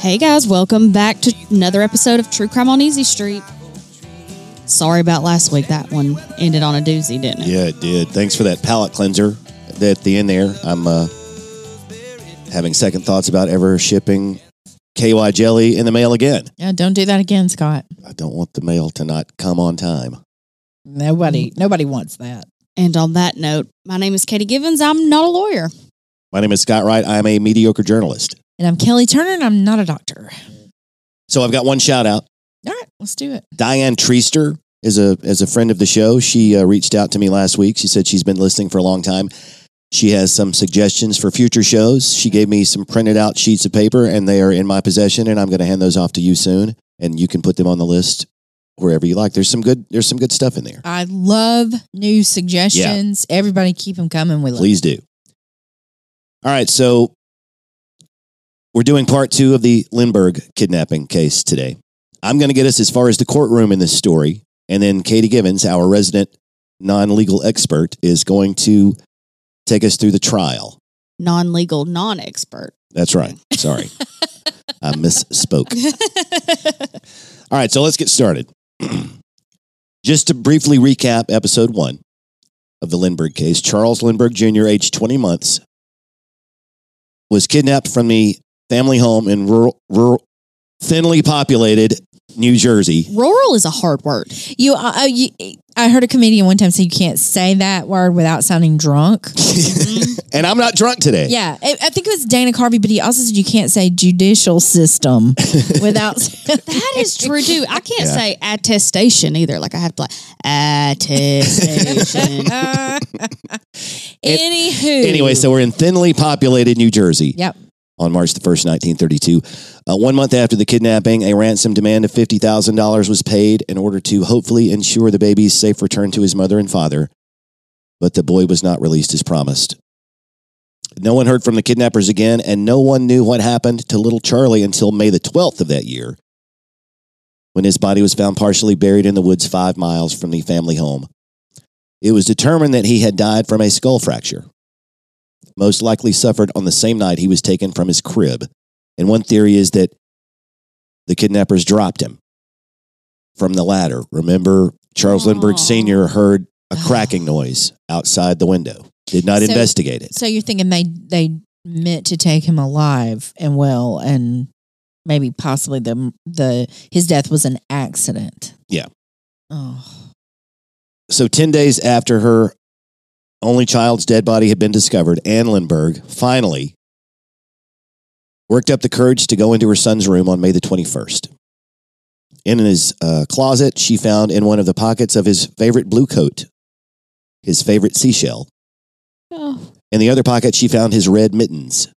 Hey guys, welcome back to another episode of True Crime on Easy Street. Sorry about last week. That one ended on a doozy, didn't it? Yeah, it did. Thanks for that palate cleanser at the end there. I'm uh, having second thoughts about ever shipping KY jelly in the mail again. Yeah, don't do that again, Scott. I don't want the mail to not come on time. Nobody, nobody wants that. And on that note, my name is Katie Givens. I'm not a lawyer. My name is Scott Wright. I'm a mediocre journalist. And I'm Kelly Turner, and I'm not a doctor. So I've got one shout out. All right, let's do it. Diane Treaster is a as a friend of the show. She uh, reached out to me last week. She said she's been listening for a long time. She has some suggestions for future shows. She gave me some printed out sheets of paper, and they are in my possession. And I'm going to hand those off to you soon, and you can put them on the list wherever you like. There's some good there's some good stuff in there. I love new suggestions. Everybody keep them coming. We love Please do. All right, so we're doing part two of the Lindbergh kidnapping case today. I'm going to get us as far as the courtroom in this story, and then Katie Givens, our resident non legal expert, is going to take us through the trial. Non legal, non expert. That's right. Sorry. I misspoke. All right, so let's get started. Just to briefly recap episode one of the Lindbergh case, Charles Lindbergh Jr., age 20 months, was kidnapped from the family home in rural, rural thinly populated New Jersey. Rural is a hard word. you. Uh, uh, you I heard a comedian one time say you can't say that word without sounding drunk. and I'm not drunk today. yeah, I, I think it was Dana Carvey, but he also said you can't say judicial system without. That is true too. I can't Yeah. say attestation either. Like I have to like attestation. Anywho, Anyway, so we're in thinly populated New Jersey. yep. On March the 1st, 1932. Uh, one month after the kidnapping, a ransom demand of $50,000 was paid in order to hopefully ensure the baby's safe return to his mother and father, but the boy was not released as promised. No one heard from the kidnappers again, and no one knew what happened to little Charlie until May the 12th of that year, when his body was found partially buried in the woods five miles from the family home. It was determined that he had died from a skull fracture most likely suffered on the same night he was taken from his crib. And one theory is that the kidnappers dropped him from the ladder. Remember, Charles Lindbergh oh. Sr. heard a cracking noise outside the window, did not So- investigate it. So you're thinking they they meant to take him alive and well, and maybe possibly the the his death was an accident. Yeah. Oh, So, 10 days after her only child's dead body had been discovered, Anne Lindbergh finally worked up the courage to go into her son's room on May the 21st. In his uh, closet, she found in one of the pockets of his favorite blue coat his favorite seashell. Oh, In the other pocket, she found his red mittens.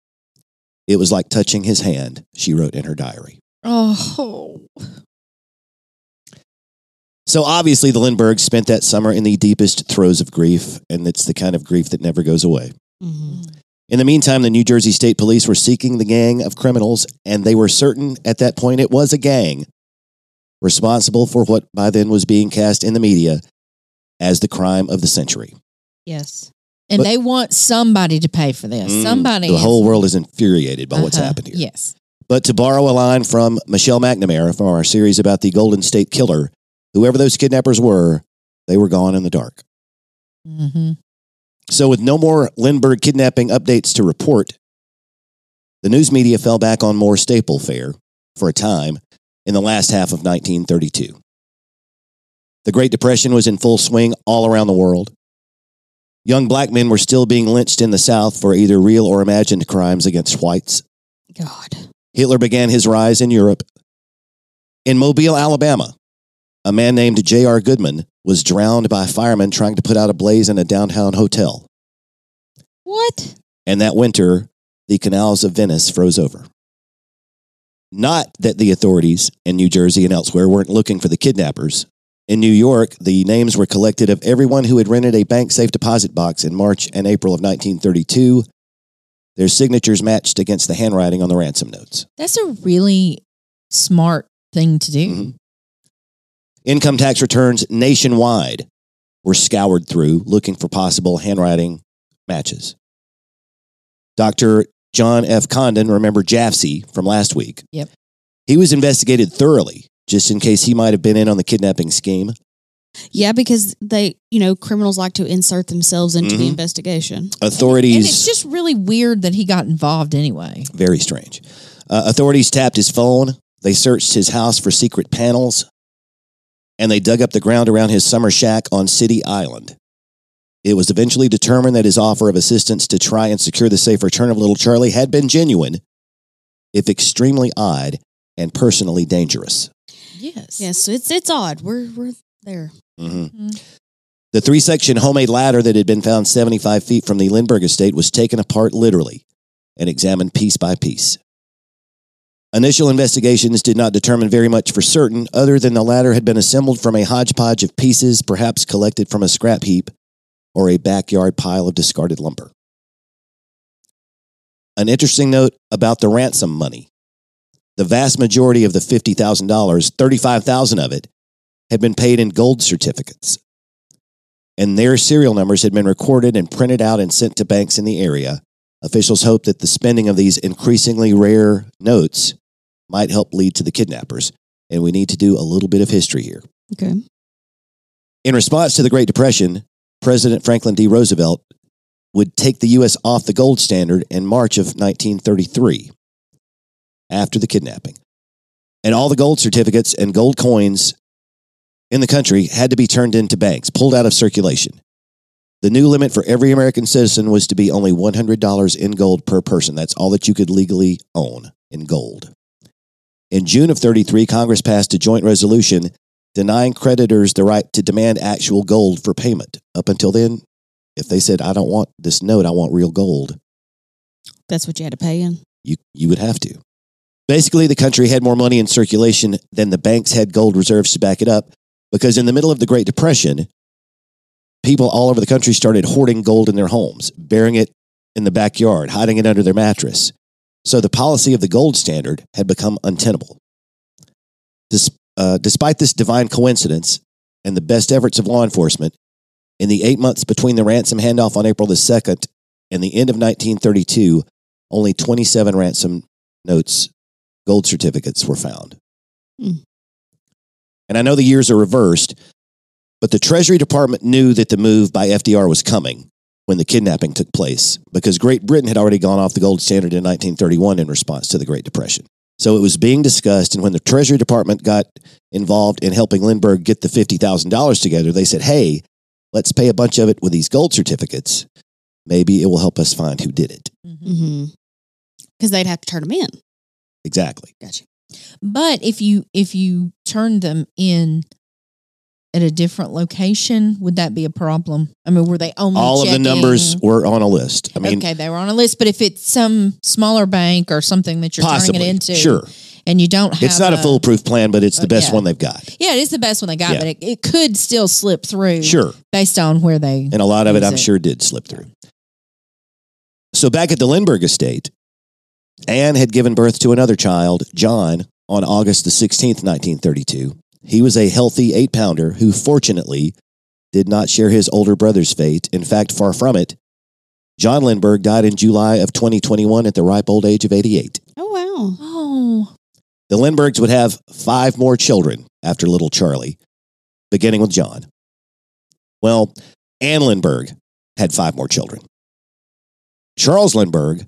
It was like touching his hand, she wrote in her diary. oh, So obviously, the Lindberghs spent that summer in the deepest throes of grief, and it's the kind of grief that never goes away. mhm. In the meantime, the New Jersey State Police were seeking the gang of criminals, and they were certain at that point it was a gang responsible for what by then was being cast in the media as the crime of the century. yes. and But- they want somebody to pay for this. Mm, Somebody. The is- whole world is infuriated by what's Uh-huh, happened here. Yes. But to borrow a line from Michelle McNamara from our series about the Golden State Killer, whoever those kidnappers were, they were gone in the dark. hmm So, with no more Lindbergh kidnapping updates to report, the news media fell back on more staple fare for a time in the last half of 1932. The Great Depression was in full swing all around the world. Young black men were still being lynched in the South for either real or imagined crimes against whites. God. Hitler began his rise in Europe. In Mobile, Alabama, a man named J.R. Goodman was drowned by firemen trying to put out a blaze in a downtown hotel. What? And that winter, the canals of Venice froze over. Not that the authorities in New Jersey and elsewhere weren't looking for the kidnappers. In New York, the names were collected of everyone who had rented a bank safe deposit box in March and April of 1932. Their signatures matched against the handwriting on the ransom notes. That's a really smart thing to do. Mhm. Income tax returns nationwide were scoured through looking for possible handwriting matches. Dr. John F. Condon, remember Jafsie from last week? Yep. He was investigated thoroughly just in case he might have been in on the kidnapping scheme. Yeah, because they, you know, criminals like to insert themselves into the Mhm. investigation. Authorities. And it's just really weird that he got involved anyway. Very strange. Uh, authorities tapped his phone. They searched his house for secret panels. And they dug up the ground around his summer shack on City Island. It was eventually determined that his offer of assistance to try and secure the safe return of little Charlie had been genuine, if extremely odd and personally dangerous. Yes. Yes, it's it's odd. We're we're there. Mhm. Mhm. The three section homemade ladder that had been found 75 feet from the Lindbergh estate was taken apart literally and examined piece by piece. Initial investigations did not determine very much for certain, other than the ladder had been assembled from a hodgepodge of pieces, perhaps collected from a scrap heap or a backyard pile of discarded lumber. An interesting note about the ransom money. The vast majority of the $50,000, 35,000 of it, had been paid in gold certificates and their serial numbers had been recorded and printed out and sent to banks in the area. Officials hoped that the spending of these increasingly rare notes might help lead to the kidnappers. And we need to do a little bit of history here. Okay. In response to the Great Depression, President Franklin D. Roosevelt would take the U.S. off the gold standard in March of 1933 after the kidnapping. And all the gold certificates and gold coins in the country had to be turned into banks, pulled out of circulation. The new limit for every American citizen was to be only $100 in gold per person. That's all that you could legally own in gold. In June of 33, Congress passed a joint resolution denying creditors the right to demand actual gold for payment. Up until then, if they said, I don't want this note, I want real gold, That's what you had to pay in. you, you would have to. Basically, the country had more money in circulation than the banks had gold reserves to back it up because in the middle of the Great Depression, people all over the country started hoarding gold in their homes, burying it in the backyard, hiding it under their mattress. So the policy of the gold standard had become untenable. Uh, despite this divine coincidence and the best efforts of law enforcement, in the eight months between the ransom handoff on April the 2nd and the end of 1932, only 27 ransom notes, gold certificates were found. Hmm. And I know the years are reversed, but the Treasury Department knew that the move by FDR was coming when the kidnapping took place because Great Britain had already gone off the gold standard in 1931 in response to the Great Depression. So it was being discussed. And when the Treasury Department got involved in helping Lindbergh get the $50,000 together, they said, hey, let's pay a bunch of it with these gold certificates. Maybe it will help us find who did it. Mhm. Mm-hmm. Because they'd have to turn them in. Exactly. Gotcha. But if you if you turn them in at a different location, would that be a problem? I mean, were they only All of the numbers were on a list. I mean, okay, they were on a list. But if it's some smaller bank or something that you're possibly. turning it into, Sure. and you don't have It's not a foolproof plan, but it's the Uh, best yeah. one they've got. Yeah, it is the best one they got, Yeah. but it, it could still slip through. Sure. based on where they. And a lot of it, I'm it. sure, did slip through. So back at the Lindbergh estate, Anne had given birth to another child, John, on August the 16th, 1932. He was a healthy eight pounder who, fortunately, did not share his older brother's fate. In fact, far from it. John Lindbergh died in July of 2021 at the ripe old age of 88. Oh wow. Oh, The Lindberghs would have five more children after little Charlie, beginning with John. Well, Anne Lindbergh had five more children. Charles Lindbergh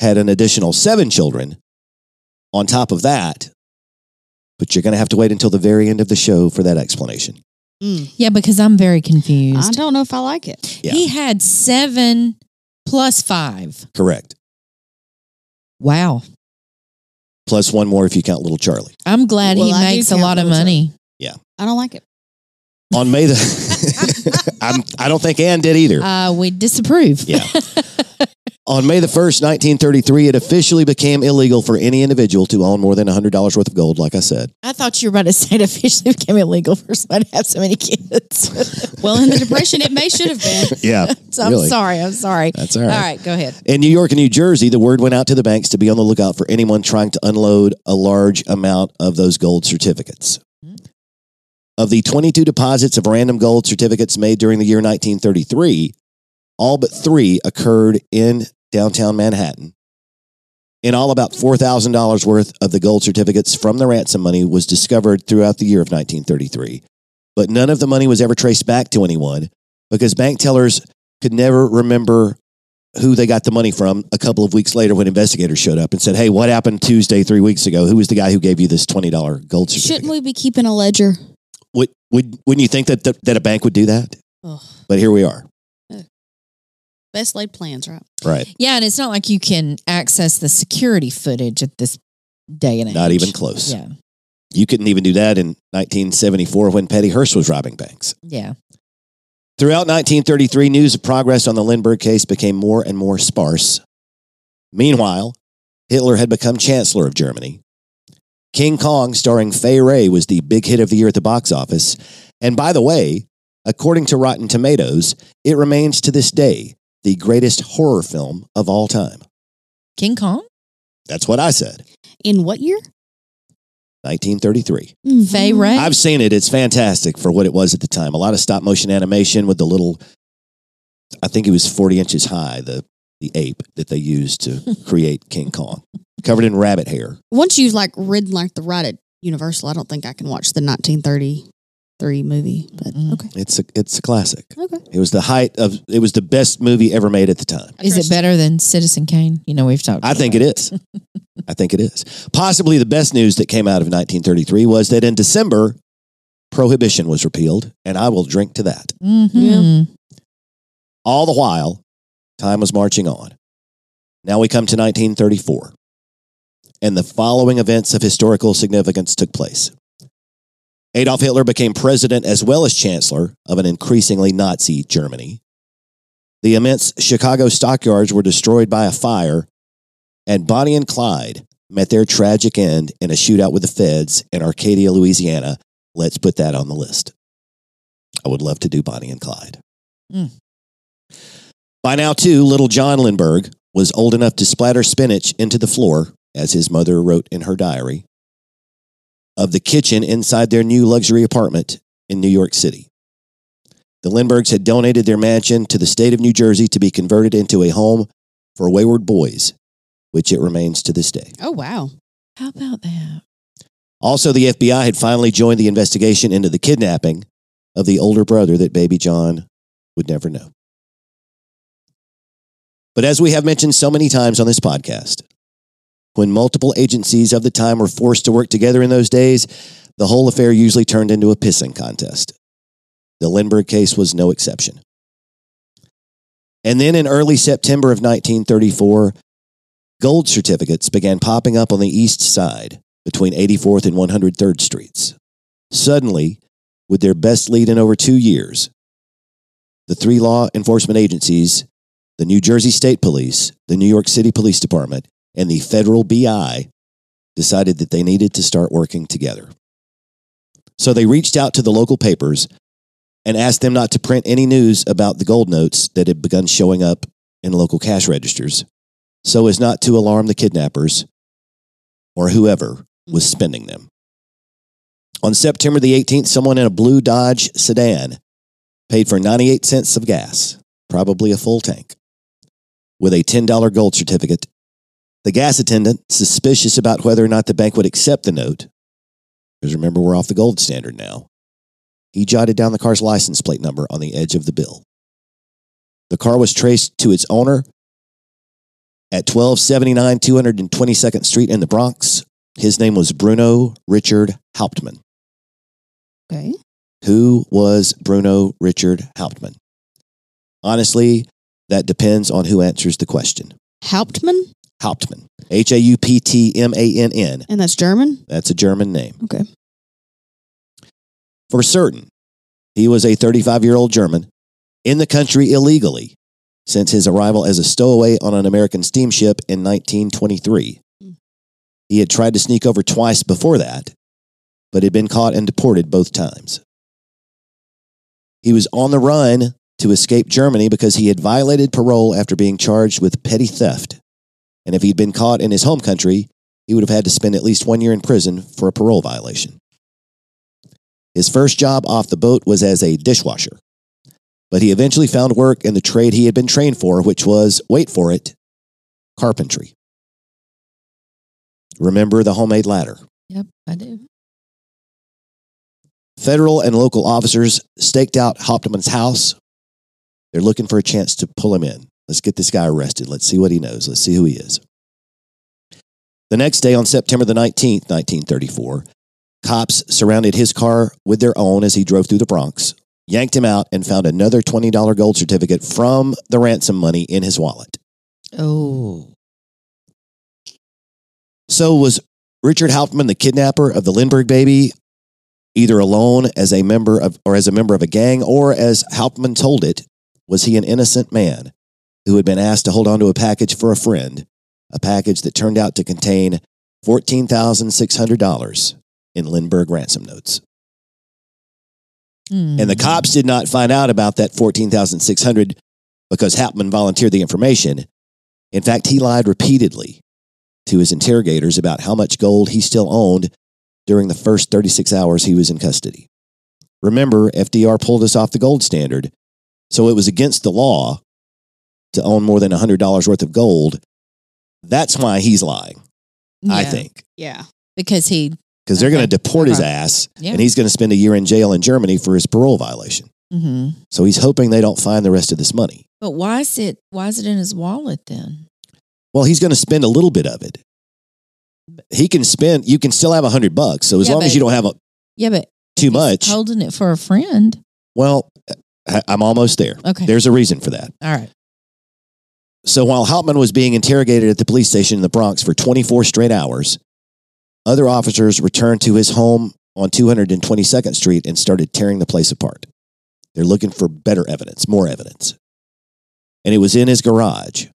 had an additional seven children on top of that, but you're going to have to wait until the very end of the show for that explanation. Mm. yeah, because I'm very confused. I don't know if I like it. Yeah. He had seven plus five. Correct. Wow. Plus one more if you count little Charlie. I'm glad Well, he I makes a lot of money. up. money. I don't like it. On May the, I'm, I don't think Anne did either. Uh, we disapprove. Yeah. On May the 1st, 1933, it officially became illegal for any individual to own more than $100 worth of gold, like I said. I thought you were about to say it officially became illegal for somebody to have so many kids. Well, in the depression, it may should have been. Yeah. so I'm sorry. I'm sorry. That's all All right. right, go ahead. In New York and New Jersey, the word went out to the banks to be on the lookout for anyone trying to unload a large amount of those gold certificates. Mhm. Of the 22 deposits of random gold certificates made during the year 1933, all but three occurred in downtown Manhattan, In all, about $4,000 worth of the gold certificates from the ransom money was discovered throughout the year of 1933. But none of the money was ever traced back to anyone because bank tellers could never remember who they got the money from a couple of weeks later when investigators showed up and said, Hey, what happened Tuesday, three weeks ago? Who was the guy who gave you this $20 gold certificate? Shouldn't we be keeping a ledger? Would, would, wouldn't you think that, that, that a bank would do that? But here we are. Best laid plans, right? Right. Yeah, and it's not like you can access the security footage at this day and age. Not even close. Yeah. You couldn't even do that in 1974 when Patty Hearst was robbing banks. Yeah. Throughout 1933, news of progress on the Lindbergh case became more and more sparse. Meanwhile, Hitler had become Chancellor of Germany. King Kong, starring Fay Wray, was the big hit of the year at the box office. And by the way, according to Rotten Tomatoes, it remains to this day the greatest horror film of all time. King Kong? That's what I said. In what year? 1933. Fay Mhm. Wray? I've seen it. It's fantastic for what it was at the time. A lot of stop motion animation with the little, I think it was 40 inches high, the, the ape that they used to create King Kong, covered in rabbit hair. Once you've like ridden like the ride at Universal, I don't think I can watch the 1933 movie. But Mm. okay, It's a, it's a classic. okay. It was the height of, it was the best movie ever made at the time. Is it better than Citizen Kane? You know, we've talked I about think it is. I think it is. Possibly the best news that came out of 1933 was that in December, prohibition was repealed, and I will drink to that. Mhm. All the while, time was marching on. Now we come to 1934, and the following events of historical significance took place. Adolf Hitler became president as well as chancellor of an increasingly Nazi Germany. The immense Chicago stockyards were destroyed by a fire, and Bonnie and Clyde met their tragic end in a shootout with the feds in Arcadia, Louisiana. Let's put that on the list. I would love to do Bonnie and Clyde. Mm. By now, too, little John Lindbergh was old enough to splatter spinach into the floor, as his mother wrote in her diary, of the kitchen inside their new luxury apartment in New York City. The Lindberghs had donated their mansion to the state of New Jersey to be converted into a home for wayward boys, which it remains to this day. Oh wow. How about that? Also, the FBI had finally joined the investigation into the kidnapping of the older brother that baby John would never know. But as we have mentioned so many times on this podcast, when multiple agencies of the time were forced to work together in those days, the whole affair usually turned into a pissing contest. The Lindbergh case was no exception. And then in early September of 1934, gold certificates began popping up on the east side between 84th and 103rd Streets. Suddenly, with their best lead in over two years, the three law enforcement agencies, the New Jersey State Police, the New York City Police Department, and the federal BI decided that they needed to start working together. So they reached out to the local papers and asked them not to print any news about the gold notes that had begun showing up in local cash registers so as not to alarm the kidnappers or whoever was spending them. On September the 18th, someone in a blue Dodge sedan paid for 98 cents of gas, probably a full tank, with a $10 gold certificate. The gas attendant, suspicious about whether or not the bank would accept the note, because remember, we're off the gold standard now, he jotted down the car's license plate number on the edge of the bill. The car was traced to its owner at 1279 222nd Street in the Bronx. His name was Bruno Richard Hauptmann. Okay. Who was Bruno Richard Hauptmann? Honestly, that depends on who answers the question. Hauptmann, Hauptmann. H A U P T M A N N. and that's German. That's a German name. Okay. For certain, he was a 35 year old German in the country illegally since his arrival as a stowaway on an American steamship in 1923. Hmm. He had tried to sneak over twice before that, but had been caught and deported both times. He was on the run to escape Germany because he had violated parole after being charged with petty theft. And if he'd been caught in his home country, he would have had to spend at least one year in prison for a parole violation. His first job off the boat was as a dishwasher, but he eventually found work in the trade he had been trained for, which was, wait for it, carpentry. Remember the homemade ladder? Yep, I do. Federal and local officers staked out Hauptmann's house. They're looking for a chance to pull him in. Let's get this guy arrested. Let's see what he knows. Let's see who he is. The next day, on September the 19th, 1934, cops surrounded his car with their own as he drove through the Bronx, yanked him out, and found another $20 gold certificate from the ransom money in his wallet. Oh. So, was Richard Hauptmann the kidnapper of the Lindbergh baby, either alone as a member of, or as a member of a gang, or as Hauptmann told it, was he an innocent man who had been asked to hold on to a package for a friend, a package that turned out to contain $14,600 in Lindbergh ransom notes? Hmm. And the cops did not find out about that 14,600 because Hauptmann volunteered the information. In fact, he lied repeatedly to his interrogators about how much gold he still owned during the first 36 hours he was in custody. Remember, FDR pulled us off the gold standard, so it was against the law to own more than $100 worth of gold. That's why he's lying, I think, Yeah. because he. because they're going to deport his ass Yeah. and he's going to spend a year in jail in Germany for his parole violation. hmm So he's hoping they don't find the rest of this money. But why is it? Why is it in his wallet then? Well, he's going to spend a little bit of it. He can spend. You can still have a hundred bucks. So as Yeah, long as you don't have a, Yeah, but too much, holding it for a friend. well, I'm almost there. Okay. There's a reason for that. All right. So while Hauptmann was being interrogated at the police station in the Bronx for 24 straight hours, other officers returned to his home on 222nd Street and started tearing the place apart. They're looking for better evidence, more evidence. And it was in his garage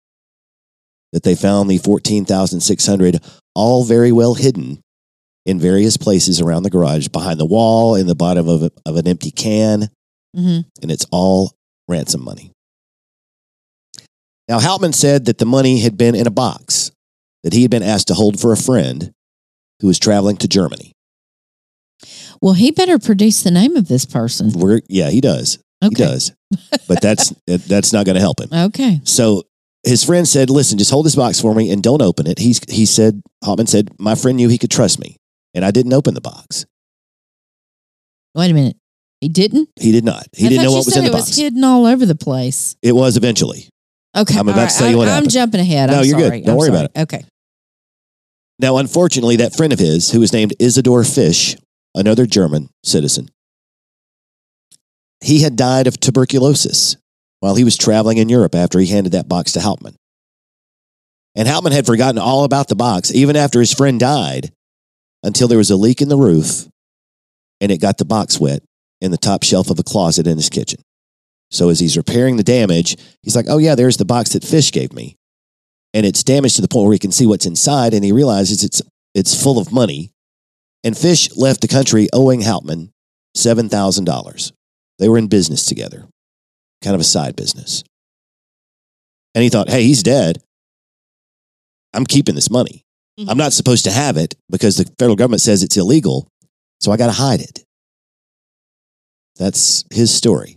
that they found the 14,600, all very well hidden in various places around the garage, behind the wall, in the bottom of, a, of an empty can, hmm and it's all ransom money. Now, Hauptmann said that the money had been in a box that he had been asked to hold for a friend who was traveling to Germany. Well, he better produce the name of this person. We're, yeah, he does. Okay. He does. But that's that's not going to help him. Okay. So his friend said, "Listen, just hold this box for me and don't open it." He's he said, Hauptmann said, "My friend knew he could trust me, and I didn't open the box. Wait a minute. He didn't. He did not. He I didn't know what was in the it box. was hidden all over the place. It was eventually. Okay. I'm about all to tell you what I'm happened. jumping ahead. No, I'm you're good. Don't I'm worry sorry. about it. Okay. Now, unfortunately, that friend of his, who was named Isidor Fisch, another German citizen, he had died of tuberculosis while he was traveling in Europe after he handed that box to Hauptmann. And Hauptmann had forgotten all about the box, even after his friend died, until there was a leak in the roof and it got the box wet in the top shelf of a closet in his kitchen. So as he's repairing the damage, he's like, oh, yeah, there's the box that Fisch gave me. And it's damaged to the point where he can see what's inside, and he realizes it's, it's full of money. And Fisch left the country owing Hauptmann $7,000. They were in business together, kind of a side business. And he thought, hey, he's dead. I'm keeping this money. Mhm. I'm not supposed to have it because the federal government says it's illegal. So I got to hide it. That's his story.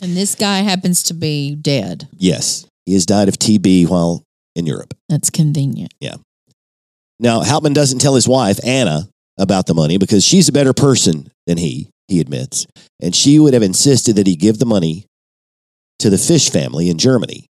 And this guy happens to be dead. Yes, he has died of TB while in Europe. That's convenient. Yeah. Now, Hauptmann doesn't tell his wife, Anna, about the money because she's a better person than he, he admits. And she would have insisted that he give the money to the Fisch family in Germany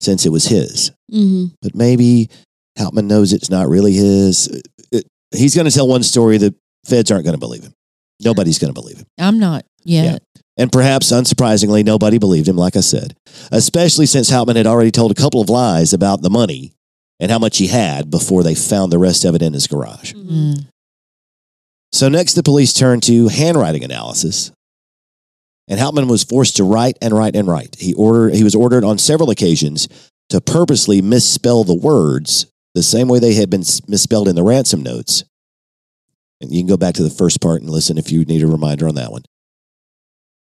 since it was his. Mm-hmm. But maybe Hauptmann knows it's not really his. It- he's going to tell one story that feds aren't going to believe him. Nobody's going to believe him. I'm not yet. And perhaps unsurprisingly, nobody believed him, like I said, especially since Hauptmann had already told a couple of lies about the money and how much he had before they found the rest of it in his garage. Mm-hmm. Mm. So next, the police turned to handwriting analysis. And Hauptmann was forced to write and write and write. He, ordered, he was ordered on several occasions to purposely misspell the words the same way they had been misspelled in the ransom notes. And you can go back to the first part and listen if you need a reminder on that one.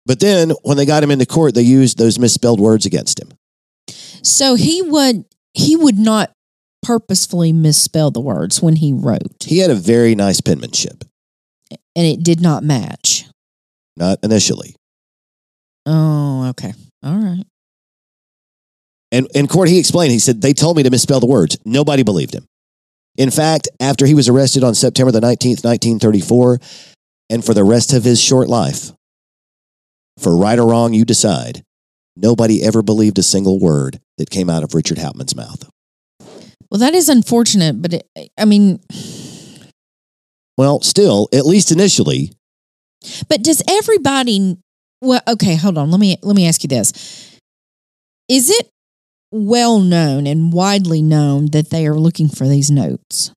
But then, when they got him into court, they used those misspelled words against him. So he would he would not purposefully misspell the words when he wrote, He had a very nice penmanship, and it did not match. not initially. Oh, okay. All right. And in court, he explained, he said, they told me to misspell the words. Nobody believed him. In fact, after he was arrested on September the 19th, 1934, and for the rest of his short life, for right or wrong, you decide, nobody ever believed a single word that came out of Richard Hauptmann's mouth. Well, that is unfortunate, but it, I mean, Well, still, at least initially, but does everybody? Well, okay, hold on. Let me let me ask you this: Is it well known and widely known that they are looking for these notes,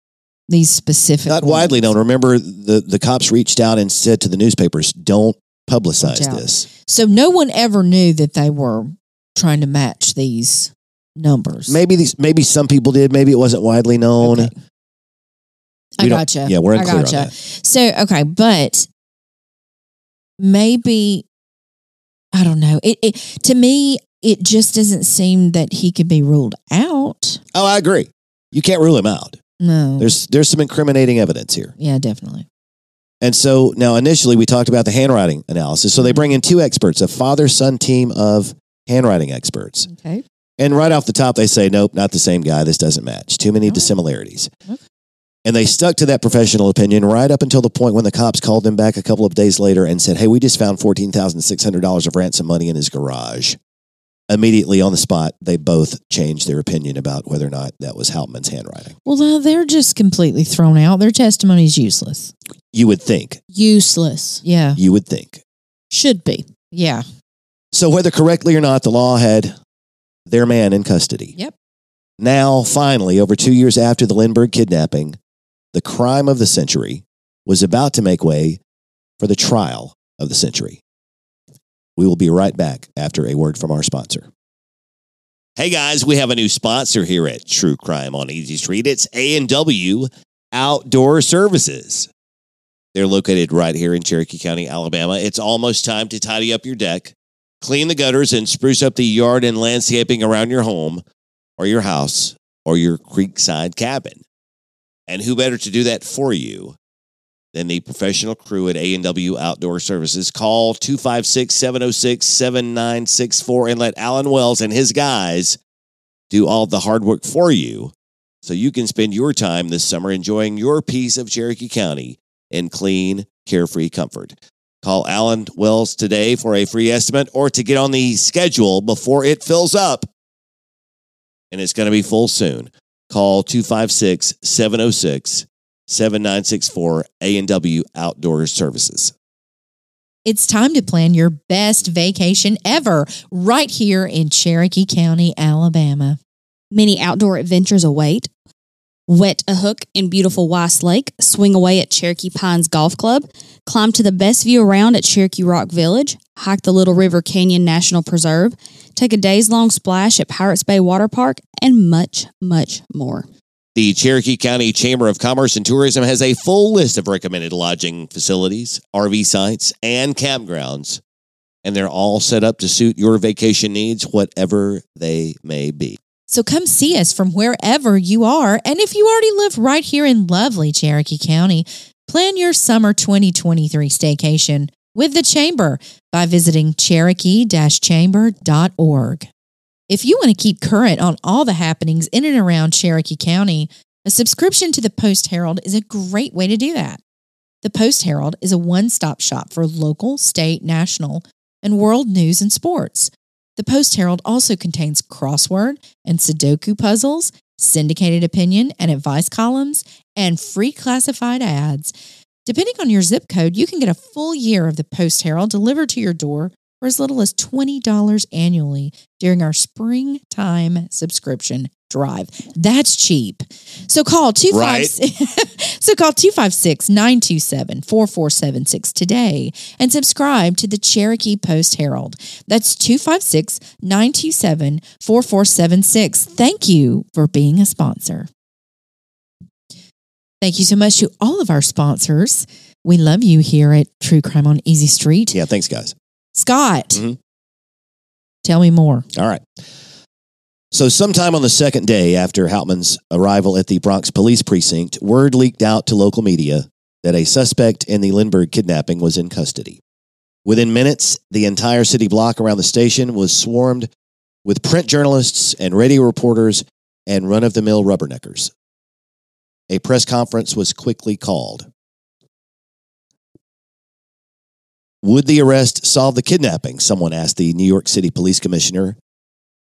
these specific? not widely known. Remember, the, the cops reached out and said to the newspapers, don't publicize this. So no one ever knew that they were trying to match these numbers. Maybe these, maybe some people did. Maybe it wasn't widely known. Okay. I gotcha. Yeah, we're I unclear on that. So okay, but maybe I don't know. It, it to me, it just doesn't seem that he could be ruled out. Oh, I agree. You can't rule him out. No. There's there's some incriminating evidence here. yeah, definitely. And so now initially we talked about the handwriting analysis. So they bring in two experts, a father son team of handwriting experts. Okay. And right off the top they say, nope, not the same guy. This doesn't match. Too many Oh. dissimilarities. Okay. And they stuck to that professional opinion right up until the point when the cops called them back a couple of days later and said, hey, we just found $14,600 of ransom money in his garage. Immediately on the spot, they both changed their opinion about whether or not that was Hauptmann's handwriting. Well, they're just completely thrown out. Their testimony is useless. You would think. Useless. Yeah. You would think. Should be. Yeah. So, whether correctly or not, the law had their man in custody. Yep. Now, finally, over two years after the Lindbergh kidnapping, the crime of the century was about to make way for the trial of the century. We will be right back after a word from our sponsor. Hey guys, we have a new sponsor here at True Crime on Easy Street. It's A&W Outdoor Services. They're located right here in Cherokee County, Alabama. It's almost time to tidy up your deck, clean the gutters, and spruce up the yard and landscaping around your home or your house or your creekside cabin. And who better to do that for you than the professional crew at A&W Outdoor Services? Call 256-706-7964 and let Alan Wells and his guys do all the hard work for you so you can spend your time this summer enjoying your piece of Cherokee County in clean, carefree comfort. Call Alan Wells today for a free estimate or to get on the schedule before it fills up. And it's going to be full soon. Call 256 706 7964 A&W Outdoor Services. It's time to plan your best vacation ever right here in Cherokee County, Alabama. Many outdoor adventures await. Wet a hook in beautiful Weiss Lake, swing away at Cherokee Pines Golf Club, climb to the best view around at Cherokee Rock Village, hike the Little River Canyon National Preserve, take a days long splash at Pirates Bay Water Park, and much, much more. The Cherokee County Chamber of Commerce and Tourism has a full list of recommended lodging facilities, RV sites, and campgrounds, and they're all set up to suit your vacation needs, whatever they may be. So come see us from wherever you are. And if you already live right here in lovely Cherokee County, plan your summer 2023 staycation with the Chamber by visiting cherokee-chamber.org. If you want to keep current on all the happenings in and around Cherokee County, a subscription to the Post Herald is a great way to do that. The Post Herald is a one stop shop for local, state, national, and world news and sports. The Post Herald also contains crossword and Sudoku puzzles, syndicated opinion and advice columns, and free classified ads. Depending on your zip code, you can get a full year of the Post Herald delivered to your door for as little as $20 annually during our springtime subscription drive. That's cheap. So call 256 So call 256-927-4476 today and subscribe to the Cherokee Post Herald. That's 256-927-4476. Thank you for being a sponsor. Thank you so much to all of our sponsors. We love you here at True Crime on Easy Street. Yeah, thanks, guys. Scott, Mhm. tell me more. All right. So, sometime on the second day after Hauptmann's arrival at the Bronx police precinct, word leaked out to local media that a suspect in the Lindbergh kidnapping was in custody. Within minutes, the entire city block around the station was swarmed with print journalists and radio reporters and run of the mill rubberneckers. a press conference was quickly called. Would the arrest solve the kidnapping? Someone asked the New York City Police Commissioner.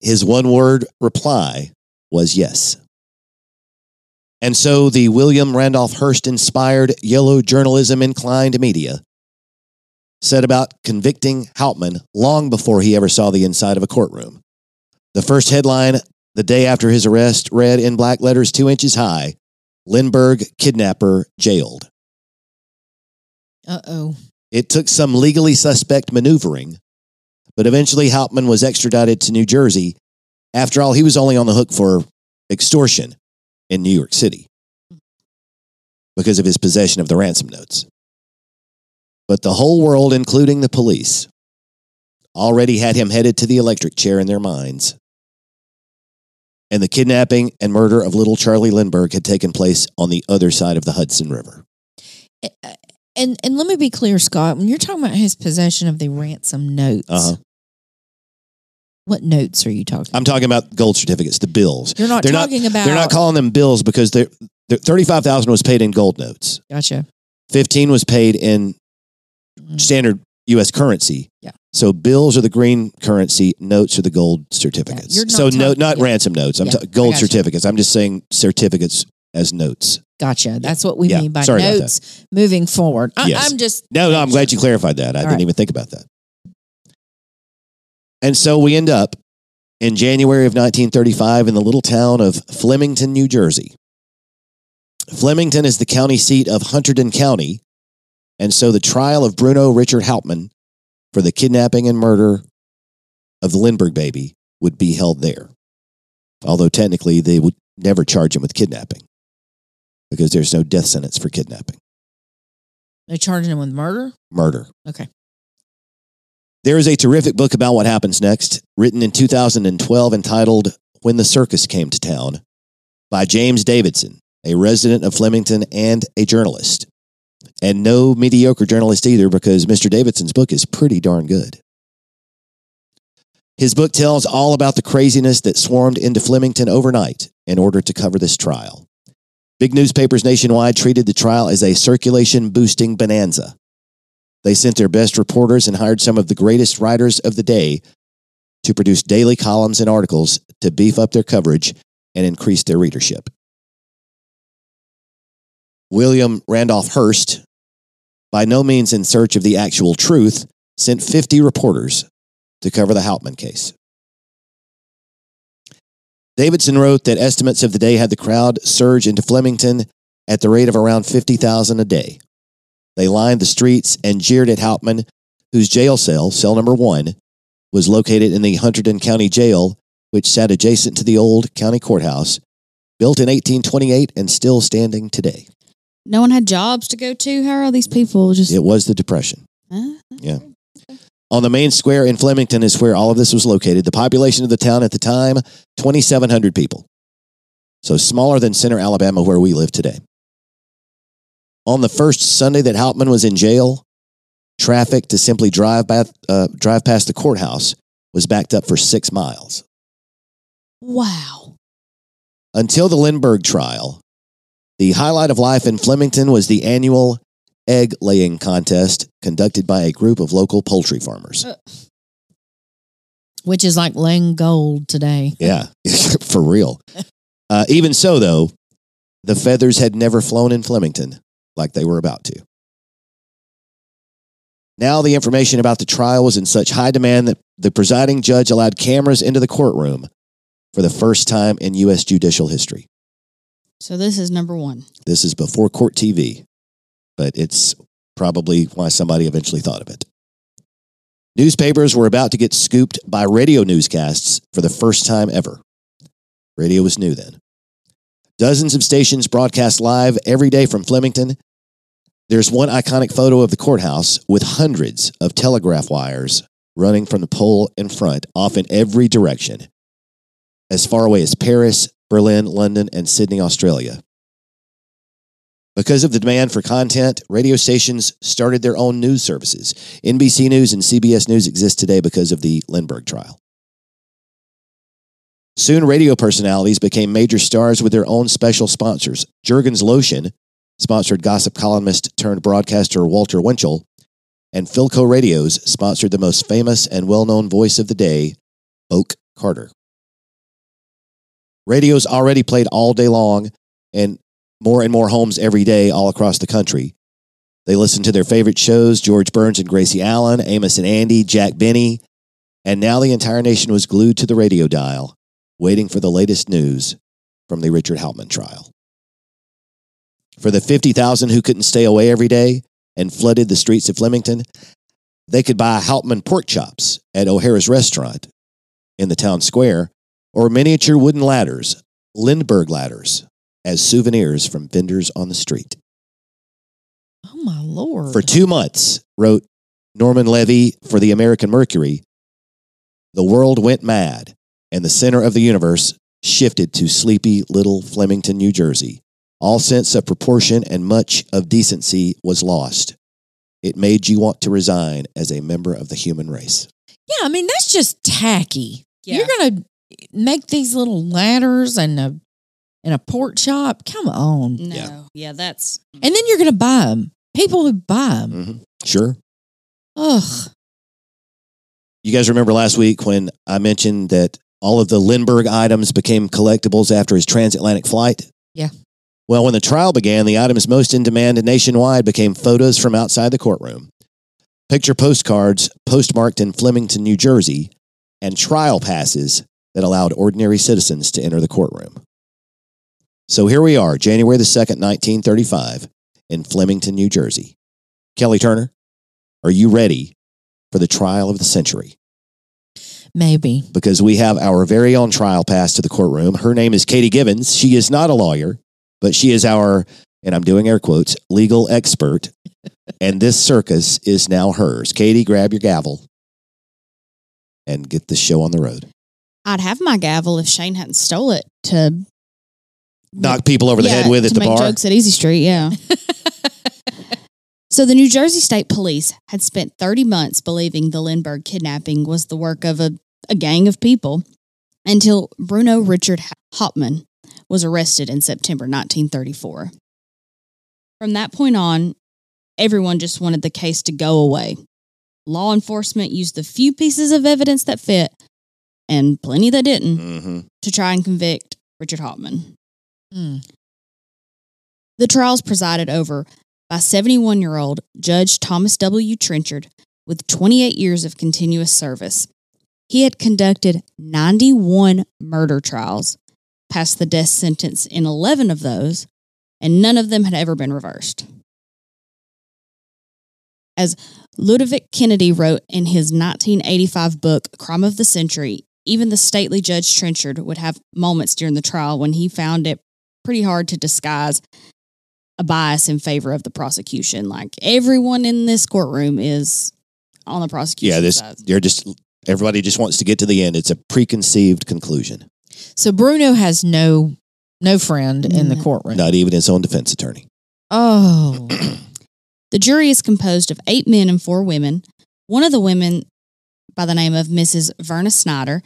His one word reply was yes. And so the William Randolph Hearst inspired yellow journalism inclined media set about convicting Hauptmann long before he ever saw the inside of a courtroom. The first headline the day after his arrest read in black letters two inches high Lindbergh kidnapper jailed. Uh oh. It took some legally suspect maneuvering, but eventually Hauptmann was extradited to New Jersey. After all, he was only on the hook for extortion in New York City because of his possession of the ransom notes. But the whole world, including the police, already had him headed to the electric chair in their minds. And the kidnapping and murder of little Charlie Lindbergh had taken place on the other side of the Hudson River. Eh, eh, And and let me be clear, Scott. When you're talking about his possession of the ransom notes, Uh-huh. what notes are you talking? I'm talking about gold certificates, the bills. You're not they're not- talking about. They're not calling them bills because they're, they're 35,000 was paid in gold notes. Gotcha. 15 was paid in Mhm. standard US currency. Yeah. So bills are the green currency, notes are the gold certificates. not so no not yeah. ransom notes. I'm Yeah, I gold certificates. I'm just saying certificates as notes. Gotcha. That's what we Yeah, mean by sorry about notes moving forward. I, Yes. I'm just No, no, I'm glad you clarified that. I All didn't right. even think about that. And so we end up in January of 1935 in the little town of Flemington, New Jersey. Flemington is the county seat of Hunterdon County, and so the trial of Bruno Richard Hauptmann for the kidnapping and murder of the Lindbergh baby would be held there. Although technically they would never charge him with kidnapping because there's no death sentence for kidnapping. they're charging him with murder. Murder. Okay. There is a terrific book about what happens next, written in 2012 entitled When the Circus Came to Town by James Davidson, a resident of Flemington and a journalist. And no mediocre journalist either, because Mr. Davidson's book is pretty darn good. His book tells all about the craziness that swarmed into Flemington overnight in order to cover this trial. Big newspapers nationwide treated the trial as a circulation boosting bonanza. They sent their best reporters and hired some of the greatest writers of the day to produce daily columns and articles to beef up their coverage and increase their readership. William Randolph Hearst, by no means in search of the actual truth, sent 50 reporters to cover the Hauptmann case. Davidson wrote that estimates of the day had the crowd surge into Flemington at the rate of around 50,000 a day. They lined the streets and jeered at Hauptmann, whose jail cell, cell number one, was located in the Hunterdon County Jail, which sat adjacent to the old county courthouse, built in 1828 and still standing today. No one had jobs to go to. How are these people just? It was the Depression. Huh? Yeah. On the main square in Flemington is where all of this was located. The population of the town at the time, 2,700 people. So smaller than Center, Alabama, where we live today. On the first Sunday that Hauptmann was in jail, traffic to simply drive, by, uh, drive past the courthouse was backed up for six miles. Wow. Until the Lindbergh trial, the highlight of life in Flemington was the annual egg laying contest conducted by a group of local poultry farmers. Which is like laying gold today. Yeah, for real. Uh, even so, though, the feathers had never flown in Flemington like they were about to. Now, the information about the trial was in such high demand that the presiding judge allowed cameras into the courtroom for the first time in U.S. judicial history. So this is number one. This is before court TV, but it's probably why somebody eventually thought of it. Newspapers were about to get scooped by radio newscasts for the first time ever. Radio was new then. Dozens of stations broadcast live every day from Flemington. There's one iconic photo of the courthouse with hundreds of telegraph wires running from the pole in front off in every direction, as far away as Paris, Berlin, London, and Sydney, Australia. Because of the demand for content, radio stations started their own news services. NBC News and CBS News exist today because of the Lindbergh trial. Soon, radio personalities became major stars with their own special sponsors. Jergens Lotion sponsored gossip columnist turned broadcaster Walter Winchell, and Philco Radios sponsored the most famous and well known voice of the day, Boake Carter. Radios already played all day long and more and more homes every day all across the country. They listened to their favorite shows George Burns and Gracie Allen, Amos and Andy, Jack Benny, and now the entire nation was glued to the radio dial, waiting for the latest news from the Richard Hauptmann trial. For the 50,000 who couldn't stay away every day and flooded the streets of Flemington, they could buy Hauptmann pork chops at O'Hara's restaurant in the town square or miniature wooden ladders, Lindbergh ladders, as souvenirs from vendors on the street. Oh my lord! For two months, wrote Norman Levy for the American Mercury, the world went mad and the center of the universe shifted to sleepy little Flemington, New Jersey. All sense of proportion and much of decency was lost. It made you want to resign as a member of the human race. yeah, I mean that's just tacky. Yeah. You're gonna make these little ladders and a and a pork chop. Come on, No. Yeah. Yeah. that's and then you're gonna buy them. People would buy them. hmm Sure. Ugh. You guys remember last week when I mentioned that all of the Lindbergh items became collectibles after his transatlantic flight? Yeah. Well, when the trial began, the items most in demand nationwide became photos from outside the courtroom, picture postcards postmarked in Flemington, New Jersey, and trial passes that allowed ordinary citizens to enter the courtroom. So here we are, January the 2nd, 1935, in Flemington, New Jersey. Kelly Turner, are you ready for the trial of the century? Maybe. because we have our very own trial pass to the courtroom. Her name is Katie Givens. She is not a lawyer, but she is our, and I'm doing air quotes, legal expert. and this circus is now hers. Katie, grab your gavel and get the show on the road. I'd have my gavel if Shane hadn't stole it to Knock people over the Yeah, head with at to the make bar. jokes at Easy Street. Yeah. so the New Jersey State Police had spent 30 months believing the Lindbergh kidnapping was the work of a, a gang of people until Bruno Richard Hauptmann was arrested in September 1934. From that point on, everyone just wanted the case to go away. Law enforcement used the few pieces of evidence that fit, and plenty that didn't, hmm to try and convict Richard Hauptmann. Hmm. The trials presided over by 71 year old Judge Thomas W. Trenchard with 28 years of continuous service. He had conducted 91 murder trials, passed the death sentence in 11 of those, and none of them had ever been reversed. As Ludovic Kennedy wrote in his 1985 book, Crime of the Century, even the stately Judge Trenchard would have moments during the trial when he found it pretty hard to disguise a bias in favor of the prosecution. Like everyone in this courtroom is on the prosecution Yeah, this, side. they're just, everybody just wants to get to the end. It's a preconceived conclusion, So Bruno has no no friend in the mm. courtroom. not even his own defense attorney. Oh. The jury is composed of eight men and four women. One of the women, by the name of Mrs. Verna Snyder,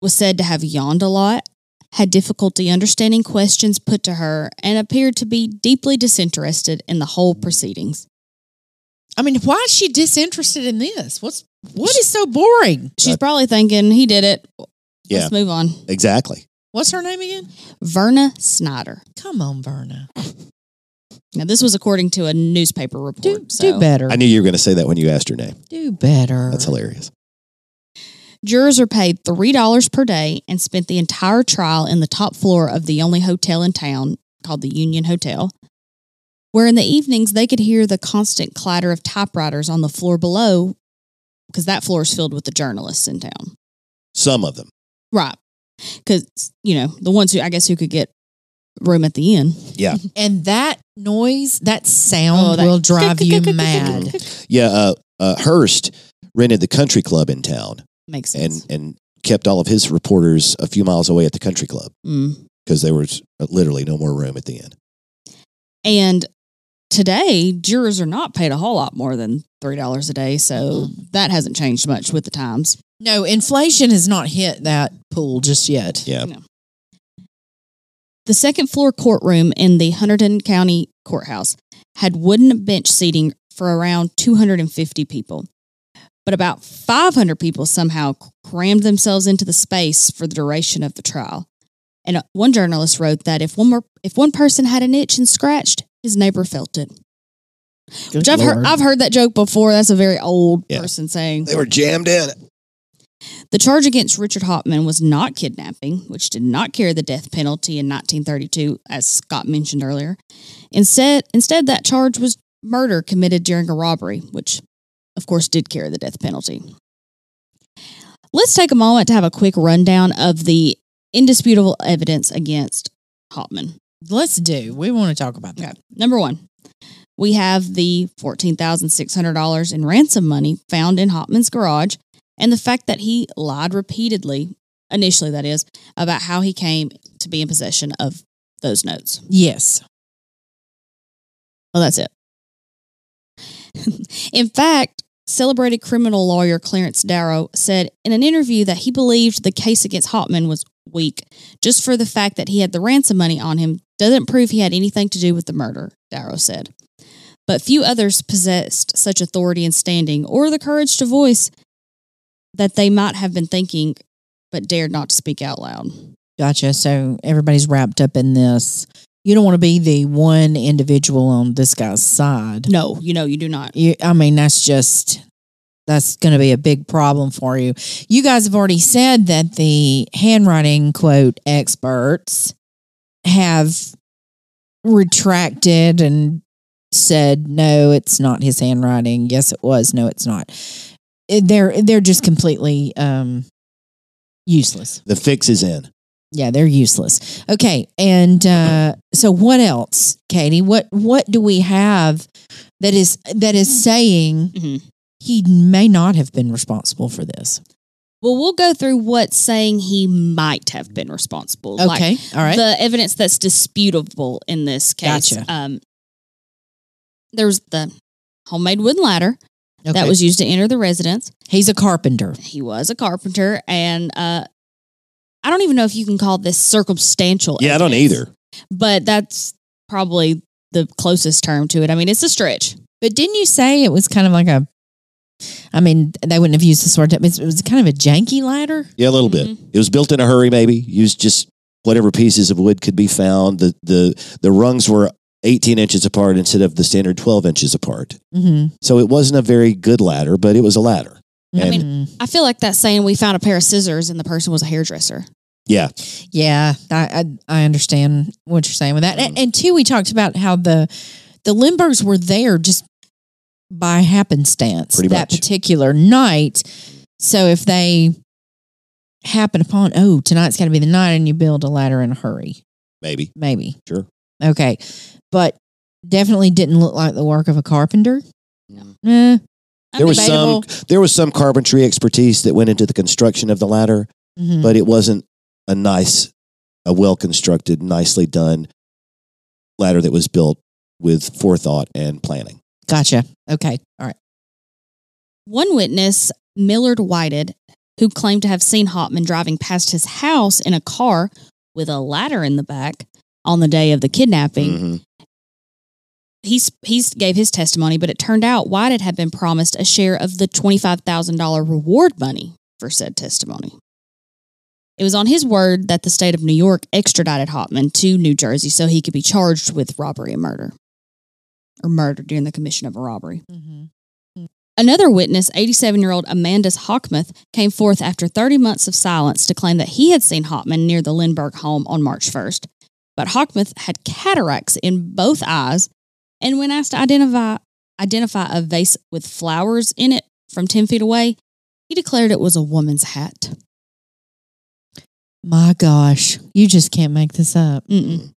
was said to have yawned a lot, had difficulty understanding questions put to her, and appeared to be deeply disinterested in the whole proceedings. I mean, why is she disinterested in this? What's what is so boring? She's probably thinking, he did it. Yeah. Let's move on. Exactly. What's her name again? Verna Snyder. Come on, Verna. Now, this was according to a newspaper report. Do so. do better. I knew you were going to say that when you asked her name. do better. That's hilarious. Jurors are paid $3 per day and spent the entire trial in the top floor of the only hotel in town called the Union Hotel, where in the evenings they could hear the constant clatter of typewriters on the floor below because that floor is filled with the journalists in town. Some of them. Right. Because, you know, the ones who I guess who could get room at the inn. Yeah. And that noise, that sound Oh, that- will drive you mad. Yeah. Uh, uh, Hearst rented the country club in town Makes sense. and, and kept all of his reporters a few miles away at the country club Mm. because there was literally no more room at the end. And today jurors are not paid a whole lot more than three dollars a day, so that hasn't changed much with the times. No, inflation has not hit that pool just yet. Yeah. The second floor courtroom in the Hunterdon County Courthouse had wooden bench seating for around 250 people. But about 500 people somehow crammed themselves into the space for the duration of the trial. And uh, one journalist wrote that if one more, if one person had an itch and scratched, his neighbor felt it. Good Which I've heard, I've heard that joke before. That's a very old Yeah. person saying. They were jammed in. The charge against Richard Hauptmann was not kidnapping, which did not carry the death penalty in 1932, as Scott mentioned earlier. Instead, instead that charge was murder committed during a robbery, which, of course, did carry the death penalty. Let's take a moment to have a quick rundown of the indisputable evidence against Hauptmann. Let's do. We want to talk about that. Number one, we have the $14,600 in ransom money found in Hauptmann's garage and the fact that he lied repeatedly, initially, that is, about how he came to be in possession of those notes. Yes. Well, that's it. in fact, celebrated criminal lawyer Clarence Darrow said in an interview that he believed the case against Hauptmann was weak just for the fact that he had the ransom money on him doesn't prove he had anything to do with the murder, Darrow said. But few others possessed such authority and standing or the courage to voice that they might have been thinking but dared not to speak out loud. Gotcha. So everybody's wrapped up in this. You don't want to be the one individual on this guy's side. No, you know, you do not. You, I mean, that's just that's going to be a big problem for you. You guys have already said that the handwriting quote experts have retracted and said no, it's not his handwriting. Yes, it was. No, it's not. They're they're just completely um, useless. The fix is in. Yeah, they're useless. Okay, and uh, so what else, Katie? What what do we have that is that is saying Mhm. he may not have been responsible for this? Well, we'll go through what's saying he might have been responsible. Like, Okay, all right. the evidence that's disputable in this case. Gotcha. Um, there's the homemade wooden ladder that was used to enter the residence. he's a carpenter. He was a carpenter, and uh, I don't even know if you can call this circumstantial. Yeah, I don't either. But that's probably the closest term to it. I mean, it's a stretch. But didn't you say it was kind of like a? I mean, they wouldn't have used this word. It was, it was kind of a janky ladder. Yeah, a little bit. Mhm. It was built in a hurry, maybe. Used just whatever pieces of wood could be found. The the the rungs were 18 inches apart instead of the standard 12 inches apart. Mm-hmm. So it wasn't a very good ladder, but it was a ladder. I mean. I feel like that saying we found a pair of scissors and the person was a hairdresser. Yeah, Yeah, I, I I understand what you're saying with that. And, and two, we talked about how the the Lindberghs were there just by happenstance Pretty that much. particular night. So if they happen upon, oh, tonight's got to be the night, and you build a ladder in a hurry, maybe. maybe. Sure. Okay, but definitely didn't look like the work of a carpenter. No. Eh, I There was some there was some carpentry expertise that went into the construction of the ladder, mhm. but it wasn't a nice, a well constructed, nicely done ladder that was built with forethought and planning. gotcha. Okay, all right. One witness, Millard Whited, who claimed to have seen Hauptmann driving past his house in a car with a ladder in the back on the day of the kidnapping, Mhm. He's he's gave his testimony, but it turned out Whited had been promised a share of the twenty five thousand dollar reward money for said testimony. It was on his word that the state of New York extradited Hauptmann to New Jersey so he could be charged with robbery and murder, or murder during the commission of a robbery. Mhm. Another witness, 87 year old Amandus Hochmuth, came forth after 30 months of silence to claim that he had seen Hauptmann near the Lindbergh home on March 1st. But Hochmuth had cataracts in both eyes, and when asked to identify, identify a vase with flowers in it from 10 feet away, he declared it was a woman's hat. My gosh, you just can't make this up. Mm-mm.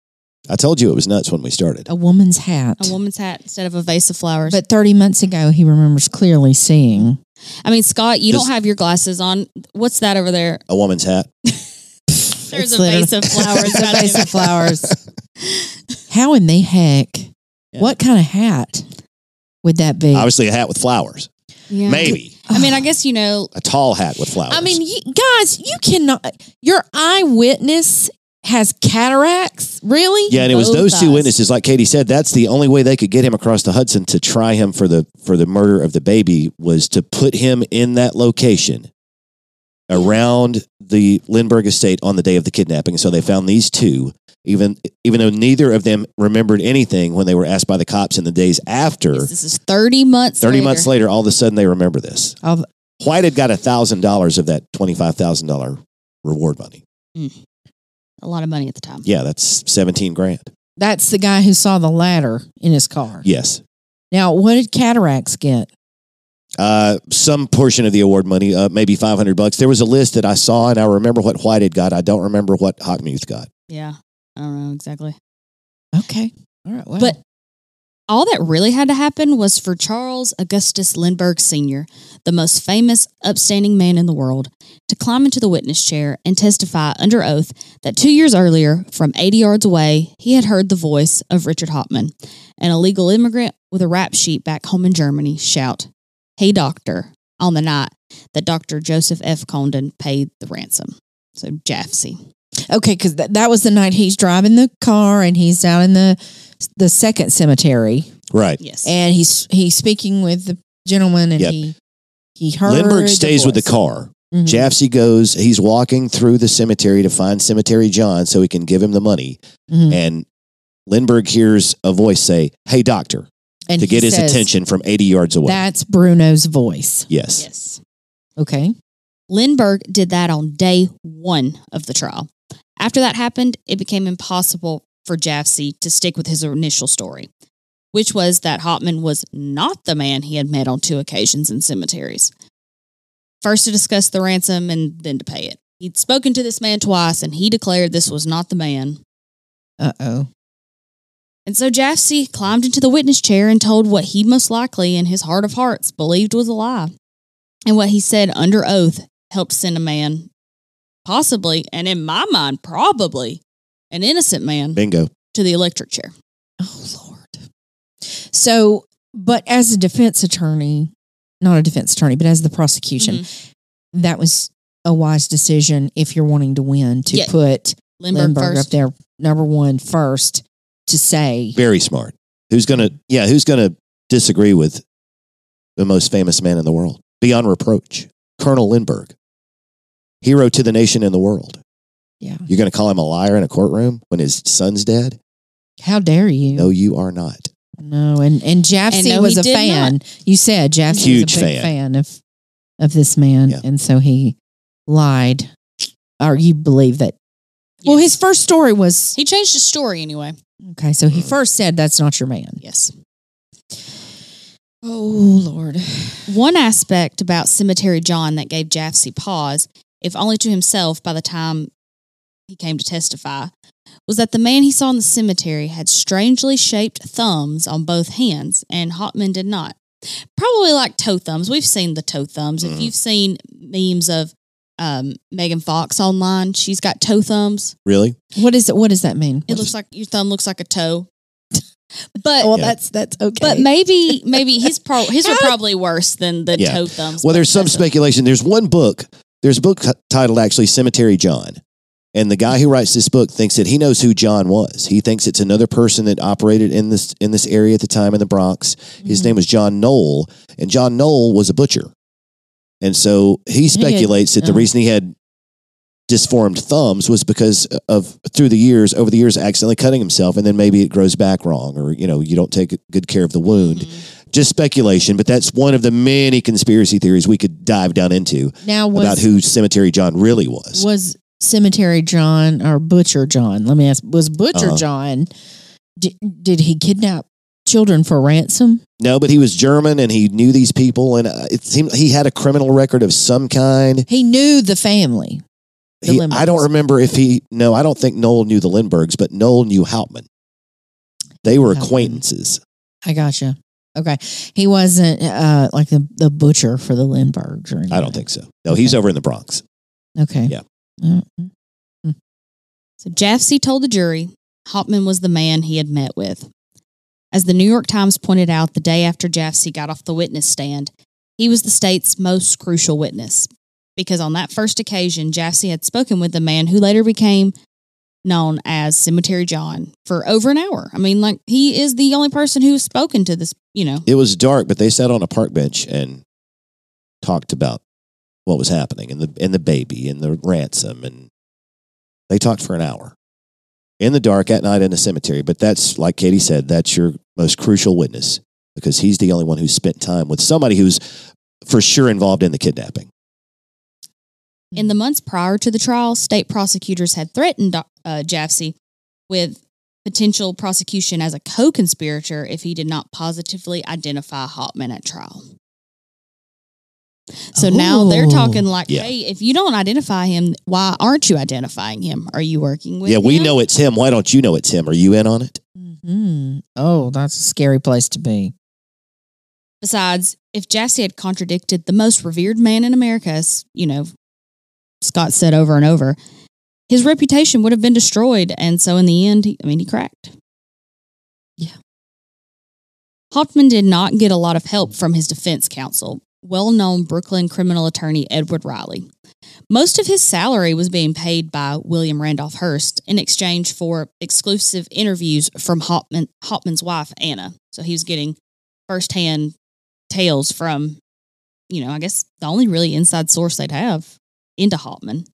I told you it was nuts when we started. A woman's hat. A woman's hat instead of a vase of flowers. But 30 months ago, he remembers clearly seeing. I mean, Scott, you Does- don't have your glasses on. What's that over there? A woman's hat. There's It's a vase of flowers. A vase of flowers. How in the heck Yeah. What kind of hat would that be? Obviously, a hat with flowers. Yeah. Maybe I mean, I guess you know. a tall hat with flowers. I mean, you, guys, you cannot. Your eyewitness has cataracts. Really? yeah, and it was both those two witnesses. Like Katie said, that's the only way they could get him across the Hudson to try him for the for the murder of the baby was to put him in that location around the Lindbergh estate on the day of the kidnapping. So they found these two, even even though neither of them remembered anything when they were asked by the cops in the days after. Yes, this is thirty months. 30 later. months later, all of a sudden they remember this. Of- Whited got $1,000 of that $25,000 reward money. Hmm. A lot of money at the time. Yeah, that's 17 grand. That's the guy who saw the ladder in his car. Yes. Now, what did cataracts get? Uh, some portion of the award money, uh, maybe 500 bucks. There was a list that I saw and I remember what Whited got. I don't remember what Hochmuth got. Yeah, I don't know exactly. Okay. All right. Well, But all that really had to happen was for Charles Augustus Lindbergh Sr., the most famous, upstanding man in the world, to climb into the witness chair and testify under oath that two years earlier, from 80 yards away, he had heard the voice of Richard Hauptmann, an illegal immigrant with a rap sheet back home in Germany, shout, Hey, doctor, on the night that Dr. Joseph F. Condon paid the ransom. So, Jafsie. okay, because th- that was the night he's driving the car and he's out in the the second cemetery Right. Yes. and he's he's speaking with the gentleman and Yep. he he heard Lindbergh stays with the voice. car. Mhm. Jafsie goes, he's walking through the cemetery to find Cemetery John so he can give him the money. Mhm. And Lindbergh hears a voice say, Hey, doctor, and to get his says, attention from 80 yards away. That's Bruno's voice. yes. yes. Okay. Lindbergh did that on day one of the trial. After that happened, it became impossible for Jafsie to stick with his initial story, which was that Hauptmann was not the man he had met on two occasions in cemeteries. First to discuss the ransom and then to pay it. He'd spoken to this man twice and he declared this was not the man. Uh oh. And so Jafsie climbed into the witness chair and told what he most likely, in his heart of hearts, believed was a lie. And what he said under oath helped send a man, possibly, and in my mind, probably, an innocent man Bingo. to the electric chair. Oh Lord. So, but as a defense attorney, not a defense attorney, but as the prosecution, Mm-hmm. that was a wise decision if you're wanting to win to Yeah. put Lindbergh, Lindbergh up there number one first to say Very smart. Who's going to, yeah, who's going to disagree with the most famous man in the world? Beyond reproach. Colonel Lindbergh. Hero to the nation and the world. Yeah. You're going to call him a liar in a courtroom when his son's dead? How dare you? No, you are not. No, and and Jafsie no, was a did fan. You said Jafsie Huge was a big fan. fan. of of this man, Yeah. and so he lied, or you believe that. Well, his first story was He changed his story anyway. okay. So he Mm. first said that's not your man. Yes. Oh Lord. One aspect about Cemetery John that gave Jafsie pause, if only to himself by the time he came to testify, was that the man he saw in the cemetery had strangely shaped thumbs on both hands, and Hauptmann did not. Probably like toe thumbs. We've seen the toe thumbs. If Mhm. you've seen memes of um, Megan Fox online, she's got toe thumbs. Really? What is it? What does that mean? It looks like your thumb looks like a toe. But well, Yeah. that's that's okay. but maybe maybe his pro- his are probably worse than the Yeah. toe thumbs. Well, there's some speculation. There's one book. There's a book t- titled actually Cemetery John. And the guy who writes this book thinks that he knows who John was. He thinks it's another person that operated in this in this area at the time in the Bronx. His Mhm. name was John Knoll, and John Knoll was a butcher. And so he speculates that the oh. reason he had disformed thumbs was because of through the years, over the years, accidentally cutting himself, and then maybe it grows back wrong, or you know, you don't take good care of the wound. Mhm. Just speculation, but that's one of the many conspiracy theories we could dive down into now was about who Cemetery John really was. was Cemetery John or Butcher John? Let me ask: Was Butcher Uh-huh. John? Did, did he kidnap children for ransom? No, but he was German and he knew these people, and uh, it seemed he had a criminal record of some kind. He knew the family. The He, I don't remember if he. No, I don't think Knoll knew the Lindberghs, but Knoll knew Hauptmann. They were acquaintances. I gotcha. Okay, he wasn't uh, like the the butcher for the Lindberghs or anything. I don't think so. No, he's over in the Bronx. Okay. Yeah. Mm, So Jafsie told the jury Hauptmann was the man he had met with. As the New York Times pointed out the day after Jafsie got off the witness stand, he was the state's most crucial witness because on that first occasion, Jafsie had spoken with the man who later became known as Cemetery John for over an hour. I mean, like he is the only person who's spoken to this, you know. It was dark, but they sat on a park bench and talked about what was happening and the and the baby and the ransom and they talked for an hour in the dark at night in a cemetery. But that's like Katie said, that's your most crucial witness because he's the only one who spent time with somebody who's for sure involved in the kidnapping. In the months prior to the trial, state prosecutors had threatened uh, Jafsie with potential prosecution as a co-conspirator if he did not positively identify Hauptmann at trial. So now they're Oh. talking like, Yeah. hey, if you don't identify him, why aren't you identifying him? Are you working with yeah, we him? know it's him. Why don't you know it's him? Are you in on it? Hmm Oh, that's a scary place to be. Besides, if Jafsie had contradicted the most revered man in America, as you know, Scott said over and over, his reputation would have been destroyed. And so in the end, he, I mean, he cracked. Yeah. Hauptmann did not get a lot of help from his defense counsel, well known Brooklyn criminal attorney Edward Reilly. Most of his salary was being paid by William Randolph Hearst in exchange for exclusive interviews from Hauptmann, Hauptmann's wife, Anna. So he was getting firsthand tales from, you know, I guess the only really inside source they'd have into Hauptmann.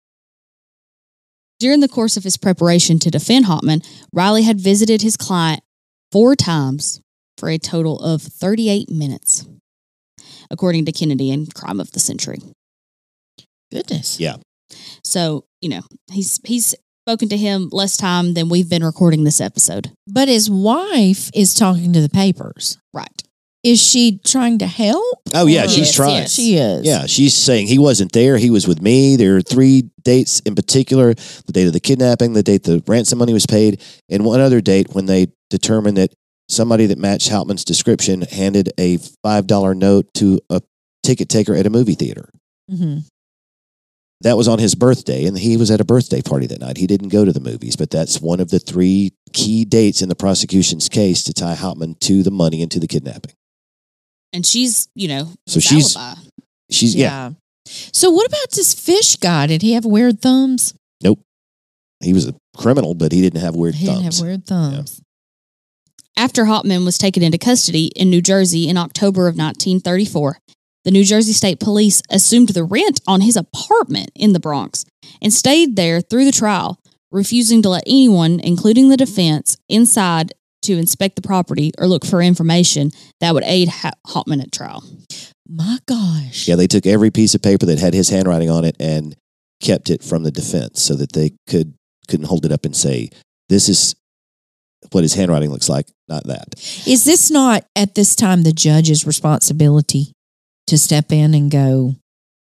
During the course of his preparation to defend Hauptmann, Reilly had visited his client four times for a total of 38 minutes, according to Kennedy in Crime of the Century. Goodness. Yeah. So, you know, he's he's spoken to him less time than we've been recording this episode. But his wife is talking to the papers. Right. Is she trying to help? Oh yeah, Or- she's Yes, trying. yes. She is. Yeah, she's saying he wasn't there. He was with me. There are three dates in particular the date of the kidnapping, the date the ransom money was paid, and one other date when they determined that somebody that matched Hauptmann's description handed a $5 note to a ticket taker at a movie theater. hmm That was on his birthday, and he was at a birthday party that night. He didn't go to the movies, but that's one of the three key dates in the prosecution's case to tie Hauptmann to the money and to the kidnapping. And she's, you know, So she's- alibi. She's, yeah, So what about this Fisch guy? Did he have weird thumbs? Nope. He was a criminal, but he didn't have weird he thumbs. didn't have weird thumbs. After Hauptmann was taken into custody in New Jersey in October of 1934, the New Jersey State Police assumed the rent on his apartment in the Bronx and stayed there through the trial, refusing to let anyone, including the defense, inside to inspect the property or look for information that would aid ha- Hauptmann at trial. My gosh. Yeah, they took every piece of paper that had his handwriting on it and kept it from the defense so that they could couldn't hold it up and say, "This is what his handwriting looks like," not that. Is this not at this time the judge's responsibility to step in and go,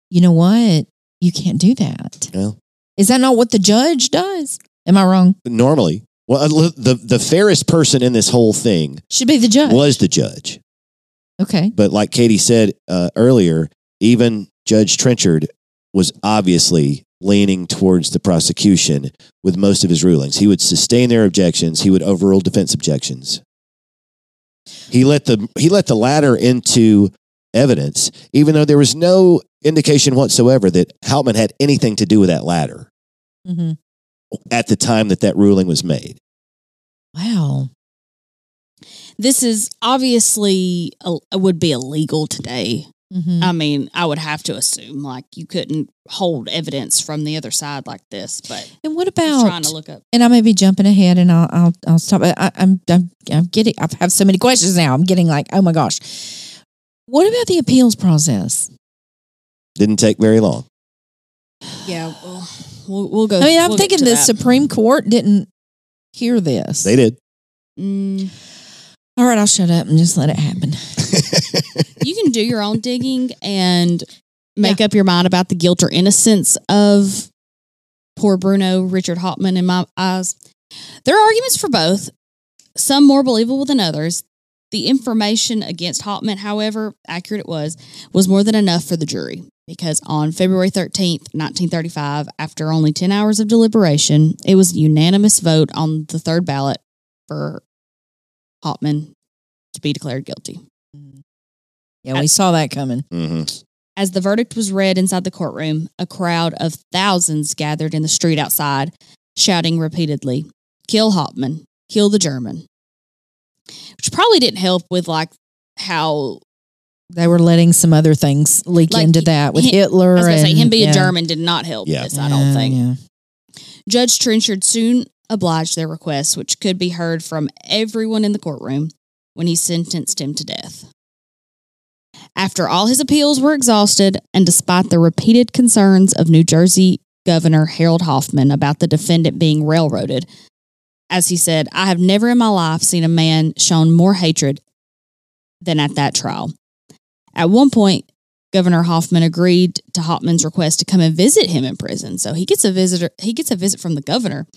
you know what? You can't do that. Well, Is that not what the judge does? Am I wrong? normally, well, uh, the the fairest person in this whole thing Should be the judge. was the judge, Okay. but like Katie said uh, earlier, even Judge Trenchard was obviously leaning towards the prosecution with most of his rulings. He would sustain their objections. He would overrule defense objections. He let the he let the latter into evidence, even though there was no indication whatsoever that Hauptmann had anything to do with that ladder hmm at the time that that ruling was made. Wow. This is obviously a, would be illegal today. Hmm I mean, I would have to assume like you couldn't hold evidence from the other side like this, but and what about? trying to look up. and I may be jumping ahead, and I'll I'll, I'll stop. I, I'm I'm I'm getting. I have so many questions now. I'm getting like, oh my gosh. What about the appeals process? Didn't take very long. Yeah, well, we'll, we'll go. I mean, I'm we'll thinking the that. Supreme Court didn't hear this. They did. Mm, All right, I'll shut up and just let it happen. You can do your own digging and make up your mind about the guilt or innocence of poor Bruno Richard Hauptmann. In my eyes, there are arguments for both. Some more believable than others. The information against Hauptmann, however accurate it was, was more than enough for the jury because on February 13th, 1935, after only 10 hours of deliberation, it was a unanimous vote on the third ballot for Hauptmann to be declared guilty. Yeah, we saw that coming. hmm As the verdict was read inside the courtroom, a crowd of thousands gathered in the street outside, shouting repeatedly, Kill Hauptmann, kill the German. Which probably didn't help with like how They were letting some other things leak Like, into that with he- Hitler. I was gonna say him being yeah. German did not help Yeah. this, I don't Yeah, think. yeah. Judge Trenchard soon obliged their requests, which could be heard from everyone in the courtroom when he sentenced him to death. After all his appeals were exhausted, and despite the repeated concerns of New Jersey Governor Harold Hoffman about the defendant being railroaded, as he said, I have never in my life seen a man shown more hatred than at that trial. At one point, Governor Hoffman agreed to Hauptmann's request to come and visit him in prison. So he gets a visitor. He gets a visit from the governor,